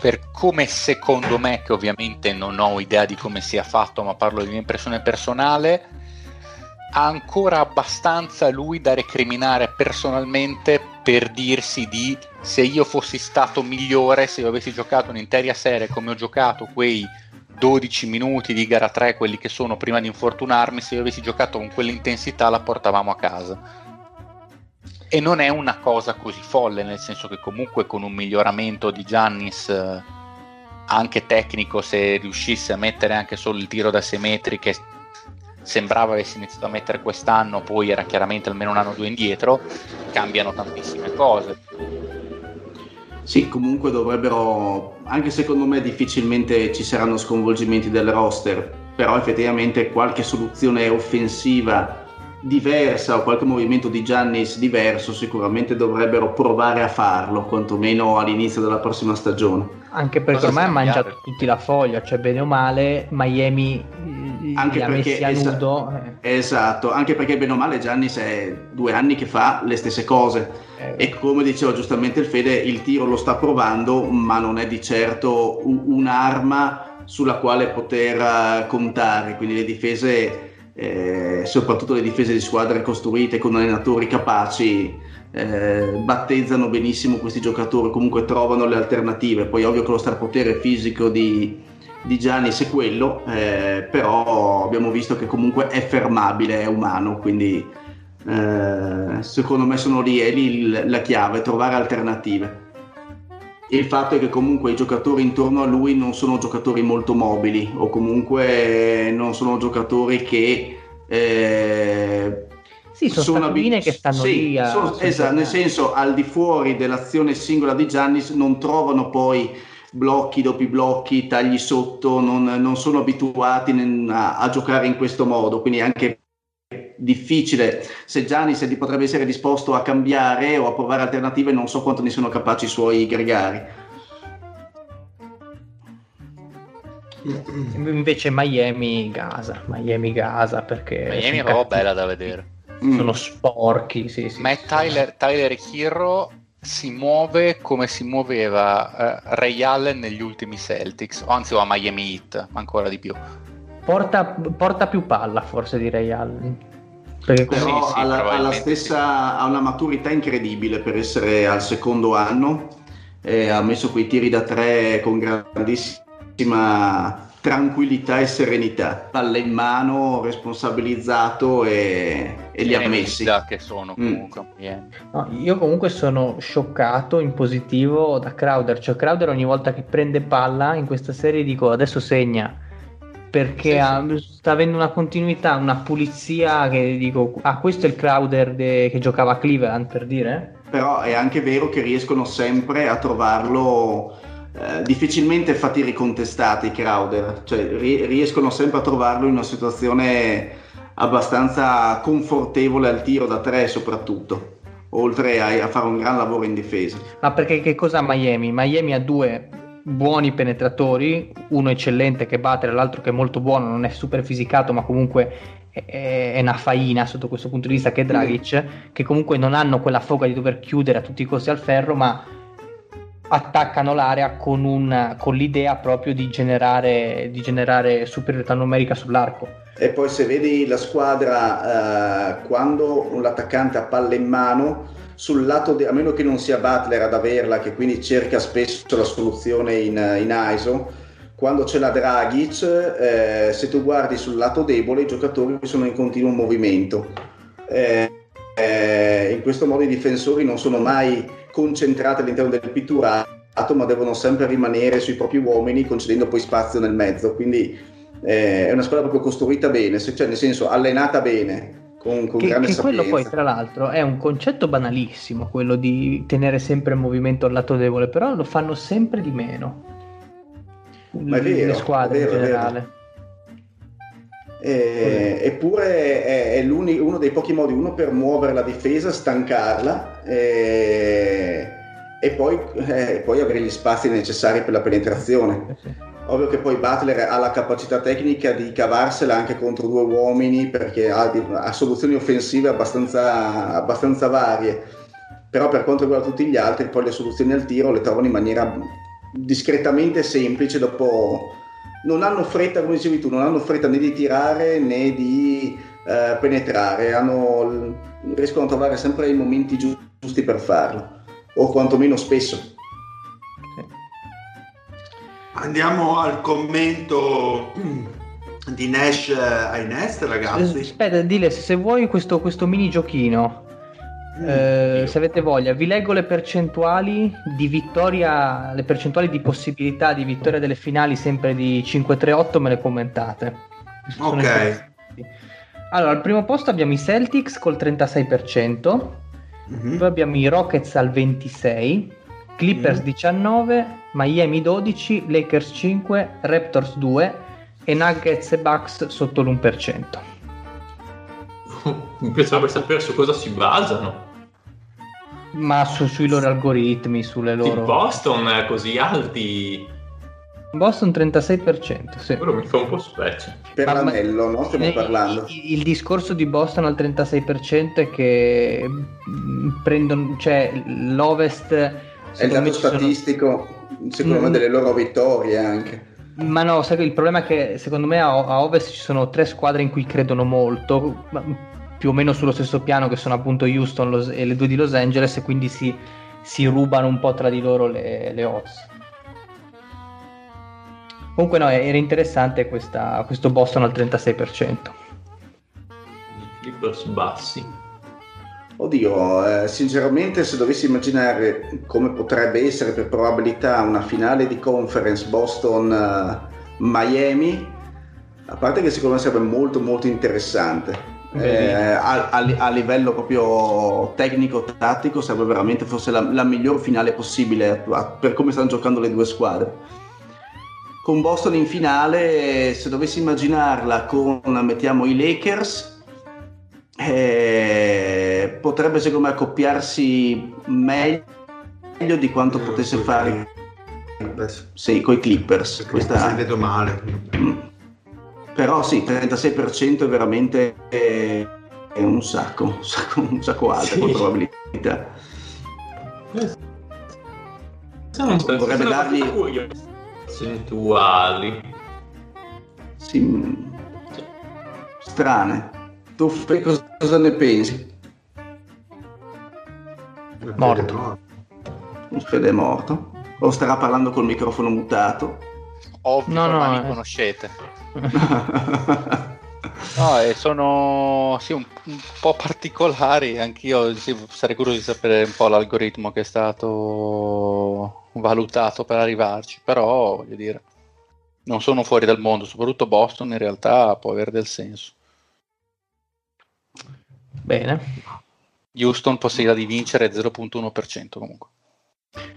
per come secondo me, che ovviamente non ho idea di come sia fatto, ma parlo di mia impressione personale, ha ancora abbastanza lui da recriminare personalmente per dirsi di se io fossi stato migliore, se io avessi giocato un'intera serie come ho giocato quei 12 minuti di gara 3, quelli che sono prima di infortunarmi, se io avessi giocato con quell'intensità la portavamo a casa. E non è una cosa così folle, nel senso che comunque con un miglioramento di Giannis eh, anche tecnico, se riuscisse a mettere anche solo il tiro da 6 metri che sembrava avesse iniziato a mettere quest'anno, poi era chiaramente almeno un anno o due indietro, cambiano tantissime cose. Sì, comunque dovrebbero, anche secondo me difficilmente ci saranno sconvolgimenti del roster, però effettivamente qualche soluzione offensiva diversa o qualche movimento di Giannis diverso sicuramente dovrebbero provare a farlo, quantomeno all'inizio della prossima stagione. Anche perché Cosa ormai ha mangiato tutti la foglia, cioè bene o male Miami Anche perché nudo. eh, Esatto, anche perché bene o male Giannis è due anni che fa le stesse cose. eh, E come diceva giustamente il Fede, il tiro lo sta provando, ma non è di certo un'arma sulla quale poter eh, contare. Quindi le difese, eh, soprattutto le difese di squadre costruite con allenatori capaci, eh, battezzano benissimo questi giocatori, comunque trovano le alternative. Poi ovvio che lo strapotere fisico di, di Giannis è quello, eh, però abbiamo visto che comunque è fermabile, è umano, quindi eh, secondo me sono lì, è lì la chiave, trovare alternative. Il fatto è che comunque i giocatori intorno a lui non sono giocatori molto mobili o comunque non sono giocatori che eh, sì, sono, statuine abi- che stanno sì, lì a sono- esatto, nel senso al di fuori dell'azione singola di Giannis non trovano poi blocchi, doppi blocchi, tagli sotto, non, non sono abituati a, a giocare in questo modo, quindi è anche difficile se Giannis di- potrebbe essere disposto a cambiare o a provare alternative, non so quanto ne sono capaci i suoi gregari. Invece Miami Gaza, Miami Gaza perché Miami è proprio bella da vedere. Mm. Sono sporchi, sì, sì. Ma è Tyler, Tyler Hero si muove come si muoveva eh, Ray Allen negli ultimi Celtics, o anzi o a Miami Heat, ma ancora di più. Porta, porta più palla forse direi Allen. Perché Sì, Però sì, ha, la- ha la probabilmente stessa, ha una maturità incredibile per essere al secondo anno. e ha messo quei tiri da tre con grandissima tranquillità e serenità. Palle in mano, responsabilizzato e, e li ha messi. Che sono Mm. comunque a Miami. No, io comunque sono scioccato in positivo da Crowder, cioè Crowder ogni volta che prende palla in questa serie dico adesso segna perché Sì, ha- sta avendo una continuità, una pulizia che dico ah questo è il Crowder de- che giocava a Cleveland per dire Però è anche vero che riescono sempre a trovarlo. Eh, difficilmente fa tiri contestati Crowder, cioè ri- riescono sempre a trovarlo in una situazione abbastanza confortevole al tiro da tre soprattutto, oltre a, a fare un gran lavoro in difesa. ma perché che cosa ha Miami? Miami ha due buoni penetratori, uno eccellente che batte, l'altro che è molto buono, non è super fisicato ma comunque è, una faina sotto questo punto di vista che è Dragic, che comunque non hanno quella foga di dover chiudere a tutti i costi al ferro ma attaccano l'area con, un- con l'idea proprio di generare, di generare superiorità numerica sull'arco. E poi se vedi la squadra eh, quando l'attaccante ha palla in mano, sul lato de- a meno che non sia Butler ad averla, che quindi cerca spesso la soluzione in, in ISO, quando c'è la Dragic, eh, se tu guardi sul lato debole i giocatori sono in continuo movimento. Eh, eh, in questo modo i difensori non sono mai concentrati all'interno del pitturato, ma devono sempre rimanere sui propri uomini, concedendo poi spazio nel mezzo. Quindi eh, è una squadra proprio costruita bene, cioè nel senso allenata bene, con, con Che, grande che quello poi, tra l'altro, è un concetto banalissimo, quello di tenere sempre in movimento il lato debole, però lo fanno sempre di meno. Ma è vero, le squadre vero, in generale. Eh, eppure è, è uno dei pochi modi, uno per muovere la difesa, stancarla eh, e poi, eh, poi avere gli spazi necessari per la penetrazione. Eh. Ovvio che poi Butler ha la capacità tecnica di cavarsela anche contro due uomini perché ha, ha soluzioni offensive abbastanza, abbastanza varie, però per quanto riguarda tutti gli altri poi le soluzioni al tiro le trovano in maniera discretamente semplice dopo non hanno fretta come dicevi tu non hanno fretta né di tirare né di eh, penetrare hanno- riescono a trovare sempre i momenti giu- giusti per farlo o quantomeno spesso. Andiamo al commento di Nash ai Nest, ragazzi. Aspetta, dile se vuoi questo, questo mini giochino. Eh, se avete voglia, vi leggo le percentuali di vittoria, le percentuali di possibilità di vittoria delle finali sempre di 5-3-8, me le commentate. Sono Ok. Allora, al primo posto abbiamo i Celtics col 36%, Mhm. poi abbiamo i Rockets al 26%, Clippers Mm. 19%, Miami 12%, Lakers 5%, Raptors 2% e Nuggets e Bucks sotto l'1%. Mi piacerebbe sapere su cosa si basano. Ma su- sui loro algoritmi, sulle loro... Boston eh, così alti, Boston 36%, sì. quello mi fa un po' specie. per Ma- l'anello no? stiamo Eh, parlando Il, il discorso di Boston al 36% è che mm, prendono, cioè l'Ovest è il dato me ci sono- statistico secondo me Mm. delle loro vittorie anche Ma no, sai che il problema è che secondo me a, a Ovest ci sono tre squadre in cui credono molto, ma più o meno sullo stesso piano che sono appunto Houston Los- e le due di Los Angeles e quindi si, si rubano un po' tra di loro le, le odds. Comunque no, era interessante questa- questo Boston al 36%. I Clippers bassi. Oddio, eh, sinceramente se dovessi immaginare come potrebbe essere per probabilità una finale di conference Boston-Miami, a parte che secondo me sarebbe molto molto interessante. Eh, a, a- a livello proprio tecnico-tattico sarebbe veramente forse la, la miglior finale possibile a- per come stanno giocando le due squadre. Con Boston in finale, se dovessi immaginarla con, mettiamo, i Lakers, eh, potrebbe secondo me accoppiarsi meglio di quanto Eh, potesse fare sì, con i Clippers. Questa- se vedo male. Mm. Però sì, 36% è veramente eh, è un sacco, un sacco, un sacco alto Sì. come probabilità. Sono Vorrebbe dargli- percentuali. Sì, mm, strane. Tu cosa, cosa ne pensi? Morto. Fede è morto? O starà parlando col microfono mutato? Ovvio, No, no, ormai mi eh. conoscete. No, e sono sì, un, un po' particolari, anch'io sì, sarei curioso di sapere un po' l'algoritmo che è stato valutato per arrivarci, però voglio dire, non sono fuori dal mondo, soprattutto Boston in realtà può avere del senso. Bene. Houston possibilità di vincere 0.1% comunque.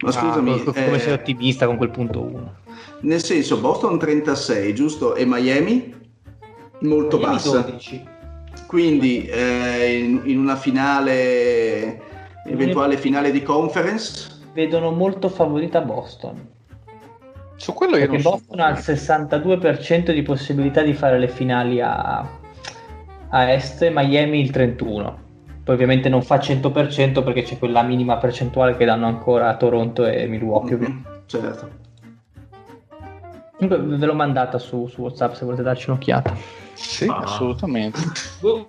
Ma scusami, Ah, co- come eh, sei ottimista con quel punto 1. nel senso Boston 36, giusto? E Miami molto bassa. Quindi eh, in, in una finale, eventuale finale di conference, Vedono molto favorita Boston. Su quello io Perché non Boston ha il 62% di possibilità di fare le finali a, a est e Miami il 31%. Poi ovviamente non fa 100% perché c'è quella minima percentuale che danno ancora a Toronto e Milwaukee. Mhm, certo. Comunque ve l'ho mandata su, su WhatsApp se volete darci un'occhiata. Sì, Ah. assolutamente. Boh.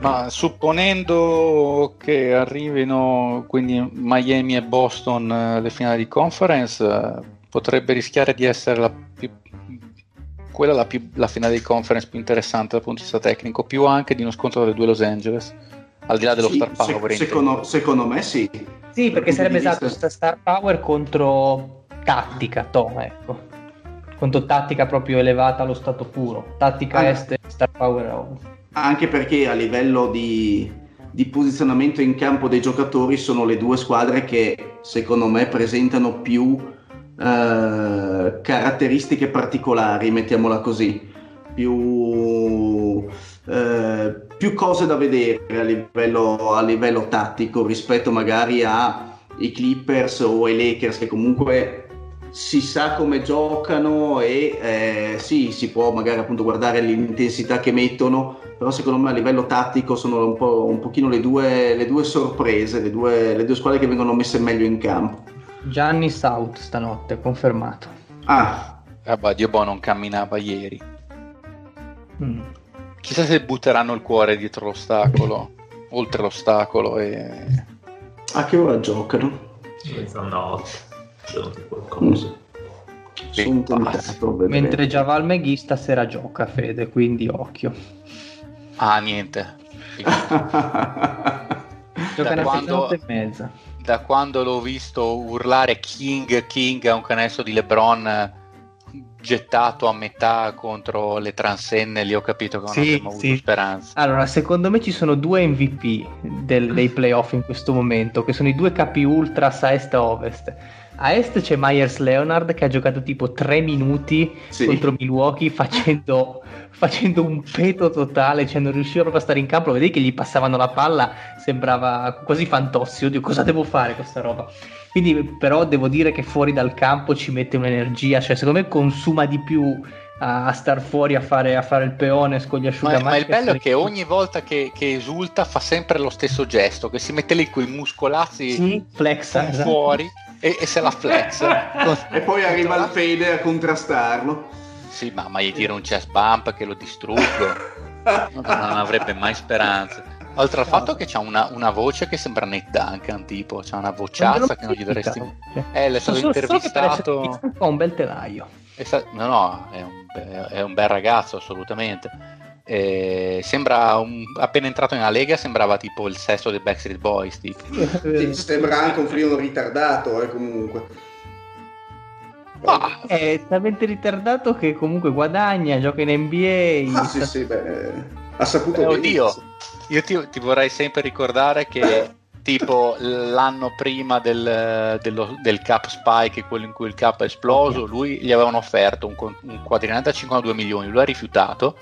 Ma supponendo che arrivino quindi Miami e Boston eh, alle finali di conference, eh, potrebbe rischiare di essere la più, quella la, più- la finale di conference più interessante dal punto di vista tecnico, più anche di uno scontro delle due Los Angeles, al di là dello Sì, star se- power. secondo, secondo me sì. Sì, perché sarebbe esatto vista- sta star power contro tattica, to, ecco. Contro tattica proprio elevata allo stato puro. Tattica Ah. est e star power ovest. Anche perché a livello di, di posizionamento in campo dei giocatori sono le due squadre che secondo me presentano più eh, caratteristiche particolari, mettiamola così, più, eh, più cose da vedere a livello, a livello tattico rispetto magari ai Clippers o ai Lakers che comunque si sa come giocano e eh, sì, si può magari appunto guardare l'intensità che mettono, però secondo me a livello tattico sono un, po', un pochino le due, le due sorprese, le due, le due squadre che vengono messe meglio in campo. Gianni South stanotte, confermato. Ah, Ah, bah, Dio boh, non camminava ieri. Mm. Chissà se butteranno il cuore dietro l'ostacolo, oltre l'ostacolo e... a che ora giocano? Mezzanotte. Sono di qualcosa. Sono pazzi. tentato. Mentre Javal McGee stasera gioca, Fede, quindi occhio. Ah, niente. Gioca Da quando- e mezza. da quando l'ho visto urlare King King a un canestro di LeBron gettato a metà contro le transenne, lì ho capito che non Sì, abbiamo avuto sì. speranza. Allora, secondo me ci sono due MVP del- dei playoff in questo momento, che sono i due capi ultras a est e a ovest. A est c'è Myers Leonard che ha giocato tipo 3 minuti Sì. contro Milwaukee facendo, facendo un peto totale, cioè non riusciva proprio a stare in campo, vedi che gli passavano la palla, sembrava quasi fantossi, oddio cosa devo fare con questa roba. Quindi però devo dire che fuori dal campo ci mette un'energia, cioè secondo me consuma di più a, a star fuori a fare, a fare il peone con gli Ma, asciugamani. ma il bello è che ogni volta che, che esulta fa sempre lo stesso gesto, che si mette lì con i muscolazzi Sì, flexa, esatto. fuori e, e se la flex. e poi arriva il Fede a contrastarlo. Sì, ma, ma gli tira un chest bump che lo distruggo. non avrebbe mai speranze. Oltre al fatto che c'ha una, una voce che sembra Nate Duncan, tipo, c'ha una vociazza che non gli dovresti. Cioè, Eh, l'è stato essere intervistato. ha un bel telaio. È sta- No, no, è un, be- è un bel ragazzo, assolutamente. Eh, sembra un- appena entrato nella Lega, sembrava tipo il sesto dei Backstreet Boys. Tipo. Sì, sembra anche un frigo ritardato, eh, comunque. Ah, È talmente ritardato che comunque guadagna, gioca in NBA. Ah, sì, sì, beh, ha saputo Eh, bene. oddio, io ti, ti vorrei sempre ricordare che tipo l'anno prima del, dello- del Cap Spike, quello in cui il Cap è esploso, lui gli avevano offerto un, un quadriennale da 52 milioni, lui ha rifiutato,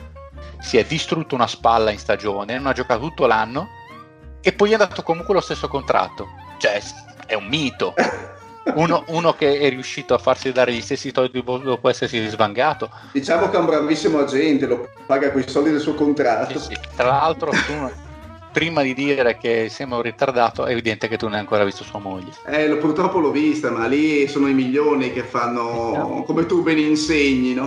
si è distrutto una spalla in stagione, non ha giocato tutto l'anno e poi gli è dato comunque lo stesso contratto. Cioè, è un mito. Uno, uno che è riuscito a farsi dare gli stessi soldi dopo essersi svangato. Diciamo che è un bravissimo agente, lo paga con i soldi del suo contratto. Sì, sì. Tra l'altro, tu, prima di dire che sembra un ritardato, è evidente che tu non hai ancora visto sua moglie. Eh, lo- purtroppo l'ho vista, ma lì sono i milioni che fanno, come tu ben insegni, no?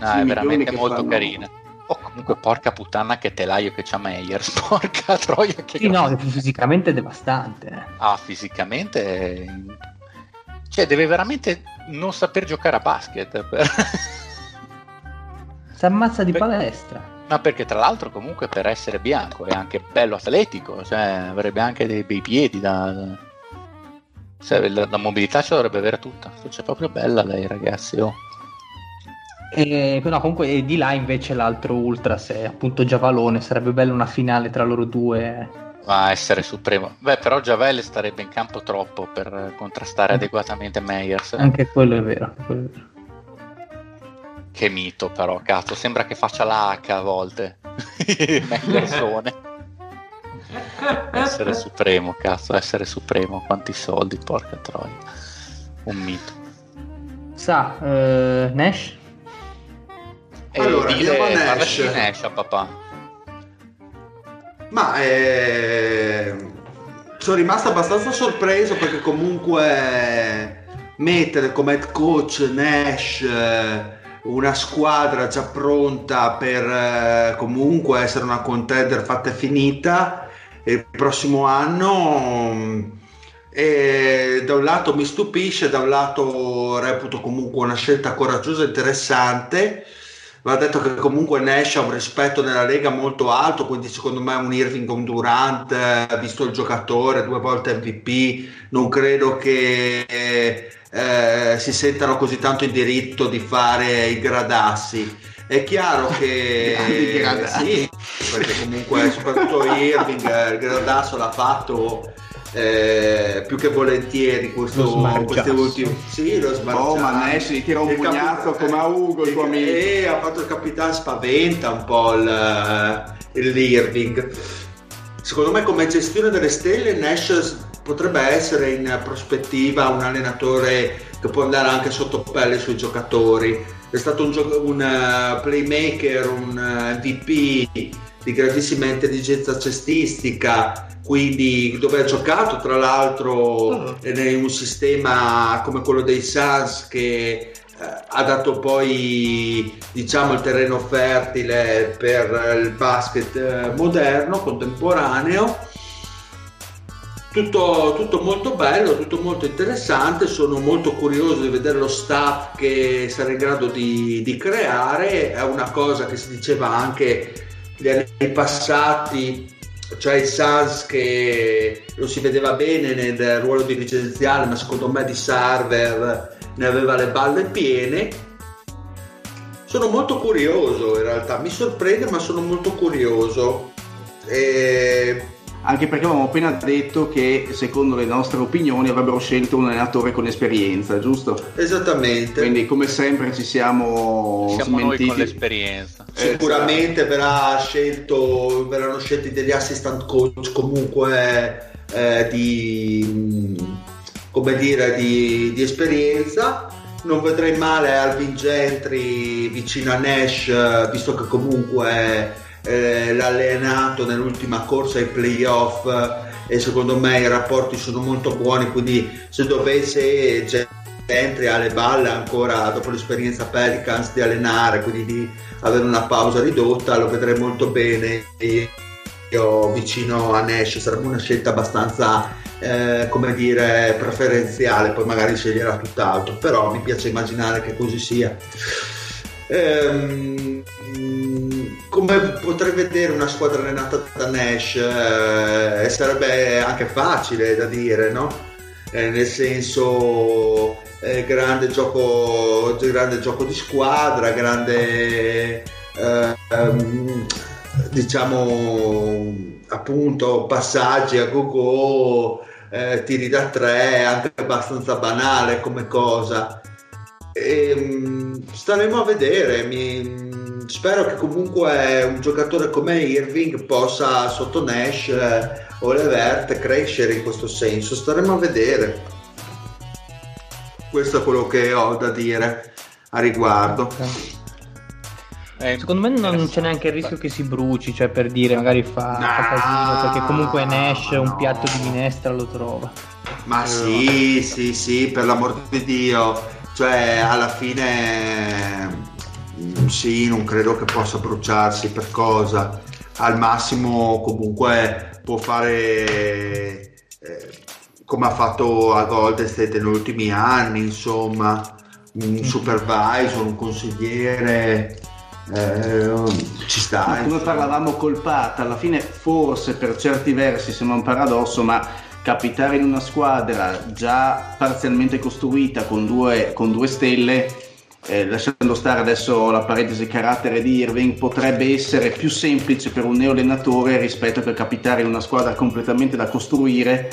No, Sì, è milioni veramente molto fanno- carina. Oh, comunque, porca puttana che telaio che c'ha Meyers, porca troia che... Sì, no, fisicamente è devastante. Ah, fisicamente... Cioè, deve veramente non saper giocare a basket. Per... Si ammazza di per... palestra. Ma perché tra l'altro comunque per essere bianco è anche bello atletico, cioè avrebbe anche dei bei piedi da... Cioè, la, la mobilità ce dovrebbe avere tutta. Cioè, proprio bella lei, ragazzi. Oh. E, no, comunque di là invece l'altro Ultras è appunto Giavalone, sarebbe bella una finale tra loro due. Ma essere supremo. Beh, però Giavelle starebbe in campo troppo per contrastare mm. adeguatamente Meyers. Anche quello è vero. Quello è vero. Che mito però, cazzo, sembra che faccia la H a volte. Meyersone. essere supremo, cazzo, essere supremo, quanti soldi, porca troia. Un mito. Sa, uh, Nash? E allora, dire, a Nash. Nash a papà. Ma eh, sono rimasto abbastanza sorpreso perché comunque mettere come head coach Nash eh, una squadra già pronta per eh, comunque essere una contender fatta e finita il prossimo anno e da un lato mi stupisce, da un lato reputo comunque una scelta coraggiosa e interessante va detto che comunque Nash ha un rispetto nella Lega molto alto, quindi secondo me un Irving un Durant, eh, visto il giocatore, due volte MVP, non credo che eh, si sentano così tanto in diritto di fare i gradassi. È chiaro che sì, perché comunque soprattutto Irving il gradasso l'ha fatto eh, più che volentieri questo, queste ultime sì lo smarciato oh ma Nash gli tira un pugnazzo capi- come a Ugo il tuo amico. e ha fatto il capitano spaventa un po' il, eh, l'Irving. Secondo me come gestione delle stelle Nash potrebbe essere in prospettiva un allenatore che può andare anche sotto pelle sui giocatori. È stato un, gio- un playmaker un eh, MVP di grandissima intelligenza cestistica, quindi dove ha giocato? Tra l'altro in un sistema come quello dei Suns che eh, ha dato poi diciamo il terreno fertile per il basket eh, moderno, contemporaneo. Tutto, tutto, molto bello, tutto molto interessante, sono molto curioso di vedere lo staff che sarà in grado di, di creare, è una cosa che si diceva anche gli anni passati, cioè il Suns che lo si vedeva bene nel ruolo dirigenziale, ma secondo me di server ne aveva le balle piene. Sono molto curioso in realtà, mi sorprende ma sono molto curioso. E anche perché avevamo appena detto che secondo le nostre opinioni avrebbero scelto un allenatore con esperienza, giusto? Esattamente. Quindi come sempre ci siamo, siamo smentiti. noi con l'esperienza. Sicuramente esatto. verrà scelto, verranno scelti degli assistant coach comunque eh, di, come dire, di, di esperienza non vedrei male Alvin Gentry vicino a Nash, visto che comunque eh, l'ha allenato nell'ultima corsa ai playoff eh, e secondo me i rapporti sono molto buoni, quindi se dovesse Gentry alle balle ancora dopo l'esperienza Pelicans di allenare, quindi di avere una pausa ridotta, lo vedrei molto bene. Io vicino a Nash sarebbe una scelta abbastanza eh, come dire preferenziale, poi magari sceglierà tutt'altro, però mi piace immaginare che così sia. Ehm, come potrei vedere una squadra allenata da Nash eh, sarebbe anche facile da dire, no? Eh, nel senso eh, grande, gioco, grande gioco di squadra, grande ehm, diciamo appunto passaggi a go-go, eh, tiri da tre, anche abbastanza banale come cosa. E, ehm, staremo a vedere. Mi, spero che comunque un giocatore come Irving possa sotto Nash eh, o Levert crescere in questo senso. Staremo a vedere. Questo è quello che ho da dire a riguardo. Eh, Secondo me non c'è neanche il rischio che si bruci, cioè per dire magari fa, no, fa casino, perché comunque Nash no. un piatto di minestra lo trova. Ma sì, sì, sì, per l'amor di Dio, cioè alla fine sì, non credo che possa bruciarsi per cosa. Al massimo comunque può fare eh, come ha fatto a Golden State negli ultimi anni, insomma, un Mm. supervisor, un consigliere, eh, ci sta. Come parlavamo col Pat, alla fine forse per certi versi sembra un paradosso, ma capitare in una squadra già parzialmente costruita con due, con due stelle, eh, lasciando stare adesso la parentesi carattere di Irving, potrebbe essere più semplice per un neoallenatore rispetto che capitare in una squadra completamente da costruire,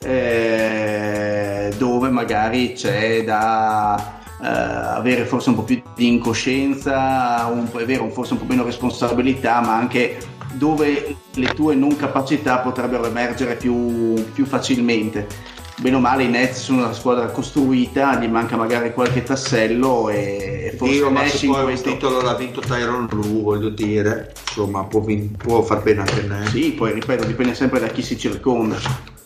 eh, dove magari c'è da eh, avere forse un po' più di incoscienza, un è vero, forse un po' meno responsabilità, ma anche dove le tue non capacità potrebbero emergere più, più facilmente. Bene o male i Nets sono una squadra costruita, gli manca magari qualche tassello e forse Dio, ma se poi un questo... titolo l'ha vinto Tyron Blue, voglio dire, insomma, può, vin- può far bene anche Nash. Sì, poi ripeto, dipende sempre da chi si circonda,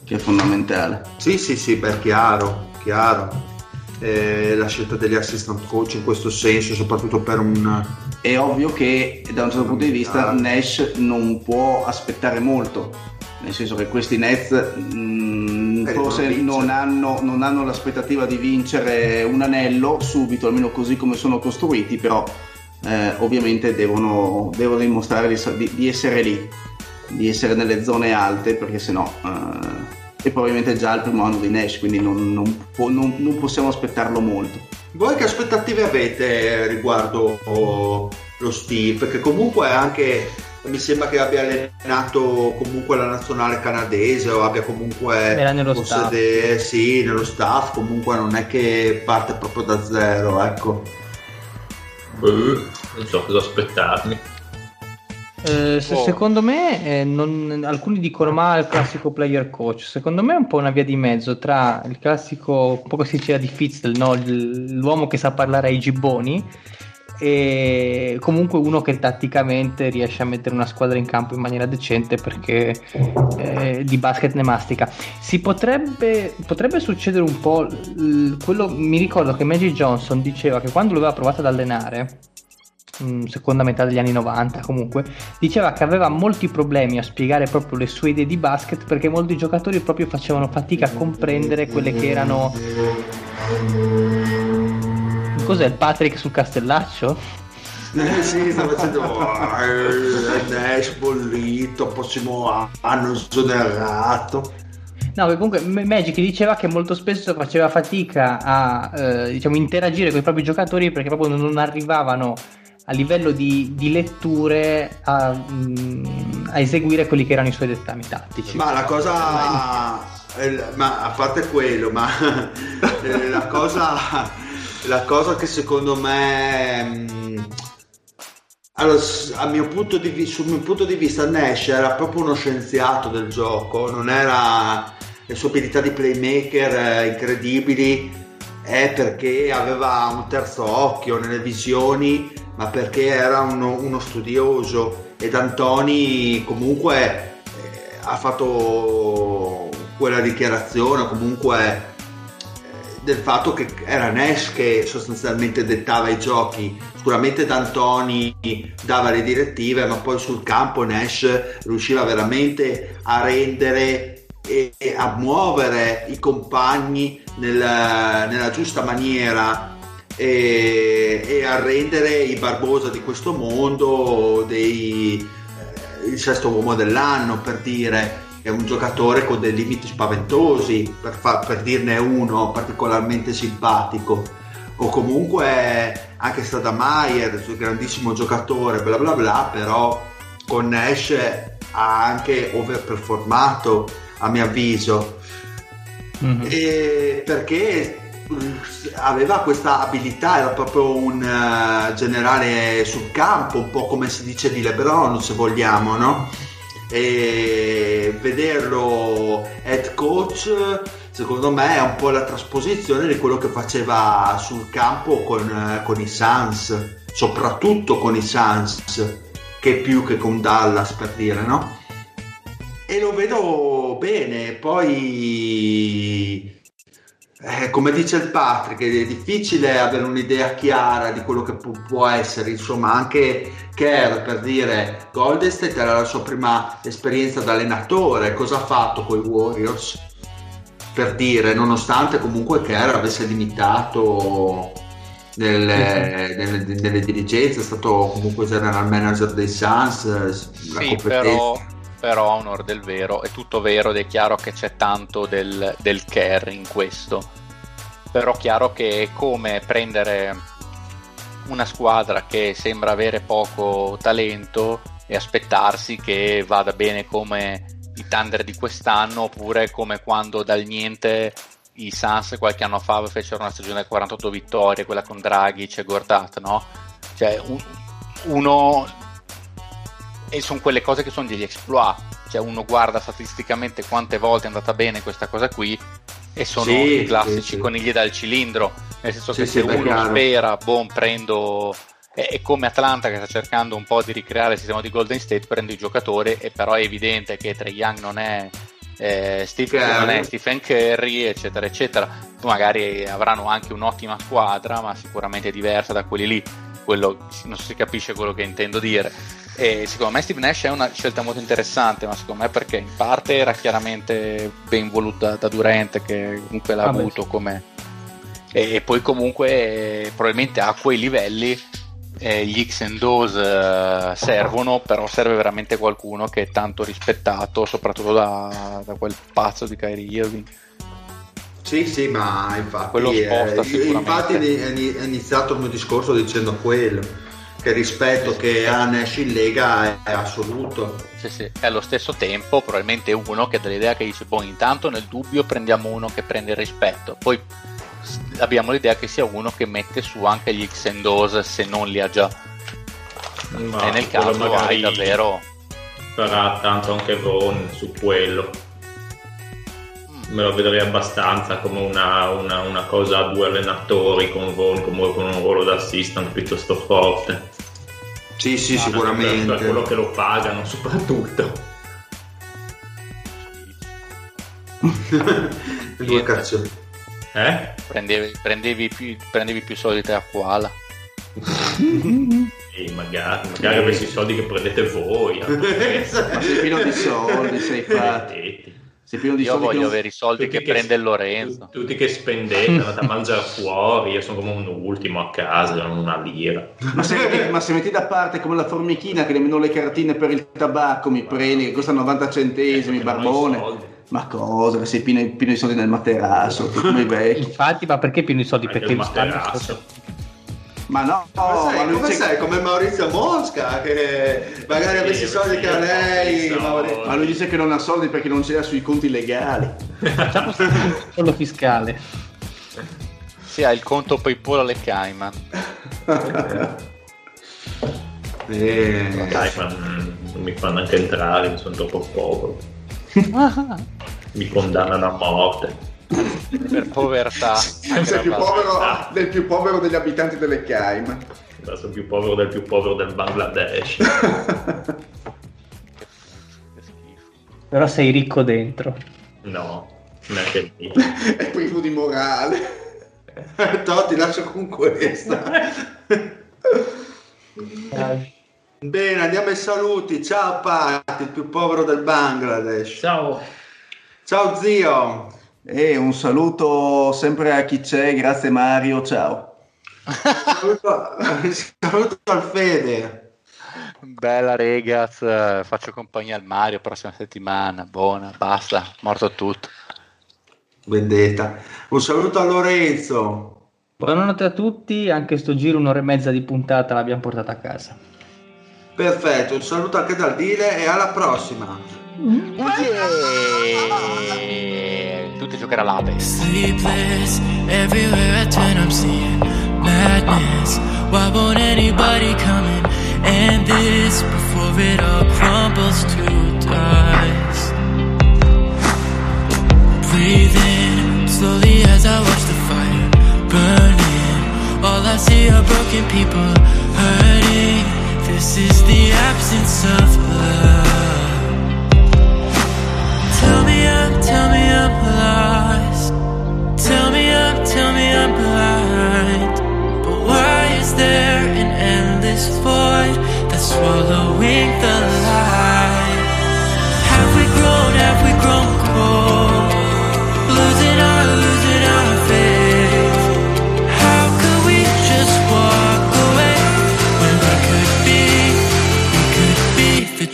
che è fondamentale. Sì, sì, sì, beh, chiaro, chiaro. Eh, la scelta degli assistant coach in questo senso, soprattutto per un... È ovvio che da un certo punto di vista Ah. Nash non può aspettare molto, nel senso che questi Nets mh, Eh, forse non hanno, non hanno l'aspettativa di vincere un anello subito, almeno così come sono costruiti, però eh, ovviamente devono, devono dimostrare di- di essere lì, di essere nelle zone alte, perché sennò... eh, e poi ovviamente è già il primo anno di Nash, quindi non, non può- non- non possiamo aspettarlo molto. Voi che aspettative avete riguardo oh, lo Steve? Perché comunque anche mi sembra che abbia allenato comunque la nazionale canadese o abbia comunque Era nello staff. sì, nello staff, comunque non è che parte proprio da zero, ecco. Boh, non so cosa aspettarmi. Eh, se- Oh. Secondo me, eh, non- alcuni dicono ma il classico player coach. Secondo me è un po' una via di mezzo tra il classico, un po' come si diceva di Fitzel, no? L'uomo che sa parlare ai gibboni e comunque uno che tatticamente riesce a mettere una squadra in campo in maniera decente perché eh, di basket ne mastica. Si potrebbe, potrebbe succedere un po' l- quello. Mi ricordo che Magic Johnson diceva che quando lo aveva provato ad allenare mh, seconda metà degli anni 90 comunque, diceva che aveva molti problemi a spiegare proprio le sue idee di basket perché molti giocatori proprio facevano fatica a comprendere quelle che erano... Cos'è il Patrick sul castellaccio? Eh, sì, sta facendo eh, Nash bollito, prossimo anno esonerato. No, che comunque Magic diceva che molto spesso faceva fatica a eh, diciamo, interagire con i propri giocatori perché proprio non arrivavano a livello di, di letture a, mm, a eseguire quelli che erano i suoi dettami tattici. Ma la cosa, eh, ma a parte quello, ma eh, la cosa, la cosa che secondo me, mh, allora, s- a mio punto di vi- sul mio punto di vista, Nash era proprio uno scienziato del gioco, non era le sue abilità di playmaker eh, incredibili, è perché aveva un terzo occhio nelle visioni, ma perché era uno, uno studioso. Ed Antoni comunque eh, ha fatto quella dichiarazione comunque eh, del fatto che era Nash che sostanzialmente dettava i giochi. Sicuramente D'Antoni dava le direttive ma poi sul campo Nash riusciva veramente a rendere e, a muovere i compagni nel- nella giusta maniera e, e a rendere i Barbosa di questo mondo dei, eh, il sesto uomo dell'anno per dire è un giocatore con dei limiti spaventosi per, fa- per dirne uno particolarmente simpatico o comunque anche suo grandissimo giocatore bla bla bla però con Nash ha anche overperformato a mio avviso Mhm. e perché aveva questa abilità, era proprio un eh, generale sul campo, un po' come si dice di LeBron, se vogliamo, no? E vederlo head coach, secondo me, è un po' la trasposizione di quello che faceva sul campo con, eh, con i Suns, soprattutto con i Suns, che più che con Dallas, per dire, no? E lo vedo bene, poi eh, come dice il Patrick, è difficile avere un'idea chiara di quello che pu- può essere, insomma, anche Kerr per dire Golden State era la sua prima esperienza da allenatore, cosa ha fatto con i Warriors? Per dire, nonostante comunque Kerr avesse limitato nelle, nelle, nelle dirigenze, è stato comunque general manager dei Suns, la Sì, competenza- però, però a onor del vero, è tutto vero ed è chiaro che c'è tanto del, del care in questo. Però chiaro che è come prendere una squadra che sembra avere poco talento e aspettarsi che vada bene come i Thunder di quest'anno oppure come quando dal niente i Suns qualche anno fa fecero una stagione da 48 vittorie, quella con Draghi e Gortat, no? Cioè un- uno e sono quelle cose che sono degli exploit, cioè uno guarda statisticamente quante volte è andata bene questa cosa qui e sono Sì, i classici sì, conigli dal cilindro, nel senso Sì, che se uno chiaro. spera, boh, prendo è, è come Atlanta che sta cercando un po' di ricreare il sistema di Golden State, prende i giocatori e però è evidente che Trey Young non è eh, Steve, non è Stephen Curry, eccetera, eccetera. Magari avranno anche un'ottima squadra, ma sicuramente diversa da quelli lì. Quello, non si capisce quello che intendo dire. E secondo me Steve Nash è una scelta molto interessante, ma secondo me perché in parte era chiaramente ben voluta da Durant, che comunque l'ha Vabbè. avuto come. E, e poi comunque eh, probabilmente a quei livelli eh, gli X and O's eh, servono, però serve veramente qualcuno che è tanto rispettato, soprattutto da, da quel pazzo di Kyrie Irving. Sì, sì, ma infatti, Quello sposta eh, infatti è iniziato il mio discorso dicendo quello, che rispetto che ha Nash in Lega è, assoluto. Sì, sì. E allo stesso tempo, probabilmente uno che ha dell'idea che dice: Boh, intanto nel dubbio prendiamo uno che prende il rispetto. Poi abbiamo l'idea che sia uno che mette su anche gli X and O's se non li ha già. Ma e nel caso magari hai davvero. farà tanto anche Vaughn su quello. Me lo vedrei abbastanza come una, una- una cosa a due allenatori con Vaughn come con un ruolo da assistant piuttosto forte. Sì, sì, Per, per quello sicuramente. che lo pagano soprattutto. Due cazzo. Eh? Prendevi, prendevi più, prendevi più soldi te a Koala. E magari, magari avessi i soldi che prendete voi. Ma sei pieno di soldi, sei fatto. Sei pieno di Io soldi. che voglio non- avere i soldi Tutti che prende Lorenzo. tu- Tutti che spendete, andate a mangiare fuori, io sono come un ultimo a casa, non una lira. Ma se, ma se metti da parte come la formichina che nemmeno le cartine per il tabacco mi prendi, che costa 90 centesimi, Perché i barbone. Ma cosa? Che sei pieno, pieno di soldi nel materasso, come i vecchi. Infatti, ma perché pieno i soldi? Anche Perché il materasso. Ma no, Come ma sei, lui come sei? Come Maurizio Mosca che magari Sì, avessi i soldi che ha lei. sì, Mauri- soldi. ma lui dice che non ha soldi perché non c'era sui conti legali. Facciamo solo fiscale. Si ha il conto PayPal alle Cayman. Eh, Dai, ma mm, non mi fanno anche entrare, mi sono troppo povero. Mi condannano a morte. Per povertà. Sei più povero del più povero degli abitanti delle Cayman. Sono più povero del più povero del Bangladesh. Che. Però sei ricco dentro. No, neanche lì. È privo di morale. Toh, ti lascio con questa. Bene, andiamo ai saluti. Ciao Patti, il più povero del Bangladesh. Ciao. Ciao zio. E un saluto sempre a chi c'è, grazie Mario, ciao. Saluto, saluto al Fede. Bella regaz, faccio compagnia al Mario prossima settimana, buona, basta, morto tutto. Vendetta. Un saluto a Lorenzo. Buonanotte a tutti, anche sto giro un'ora e mezza di puntata l'abbiamo portata a casa. Perfetto, un saluto anche dal Dile e alla prossima. Yeah! Tutti a giocare all'Ape. Sleepless, everywhere I turn I'm seeing madness. Why won't anybody come in and this before it all crumbles to dust? Breathing slowly as I watch the fire burning. All I see are broken people hurting. This is the absence of love.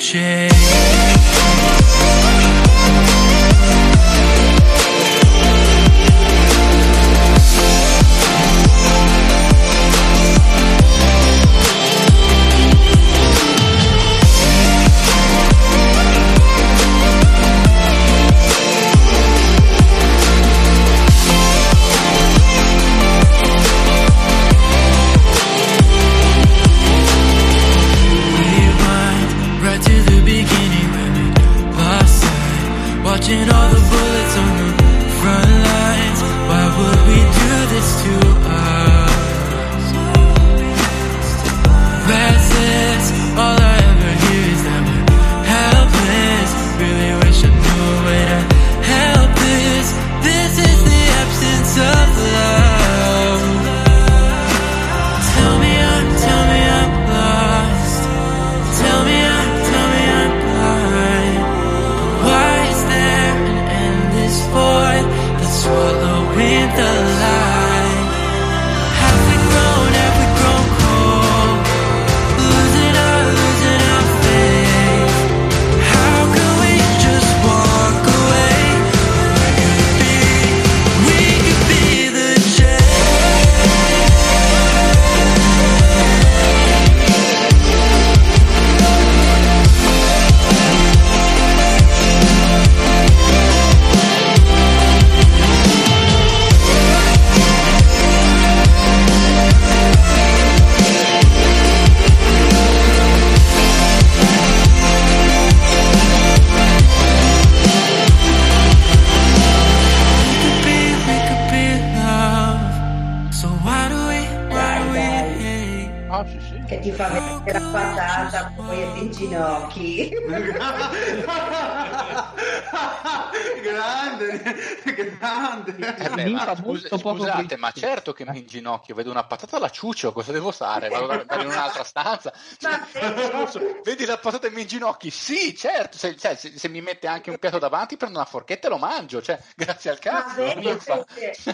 shame. molto Scus- poco Scusate, ma certo che mi inginocchio, vedo una patata la ciuccio, cosa devo fare? Vado in un'altra stanza. Cioè, vedi la patata e mi inginocchi? Sì, certo, se, cioè, se, se, mi mette anche un piatto davanti prendo una forchetta e lo mangio, cioè, grazie al cazzo. Ma vedi,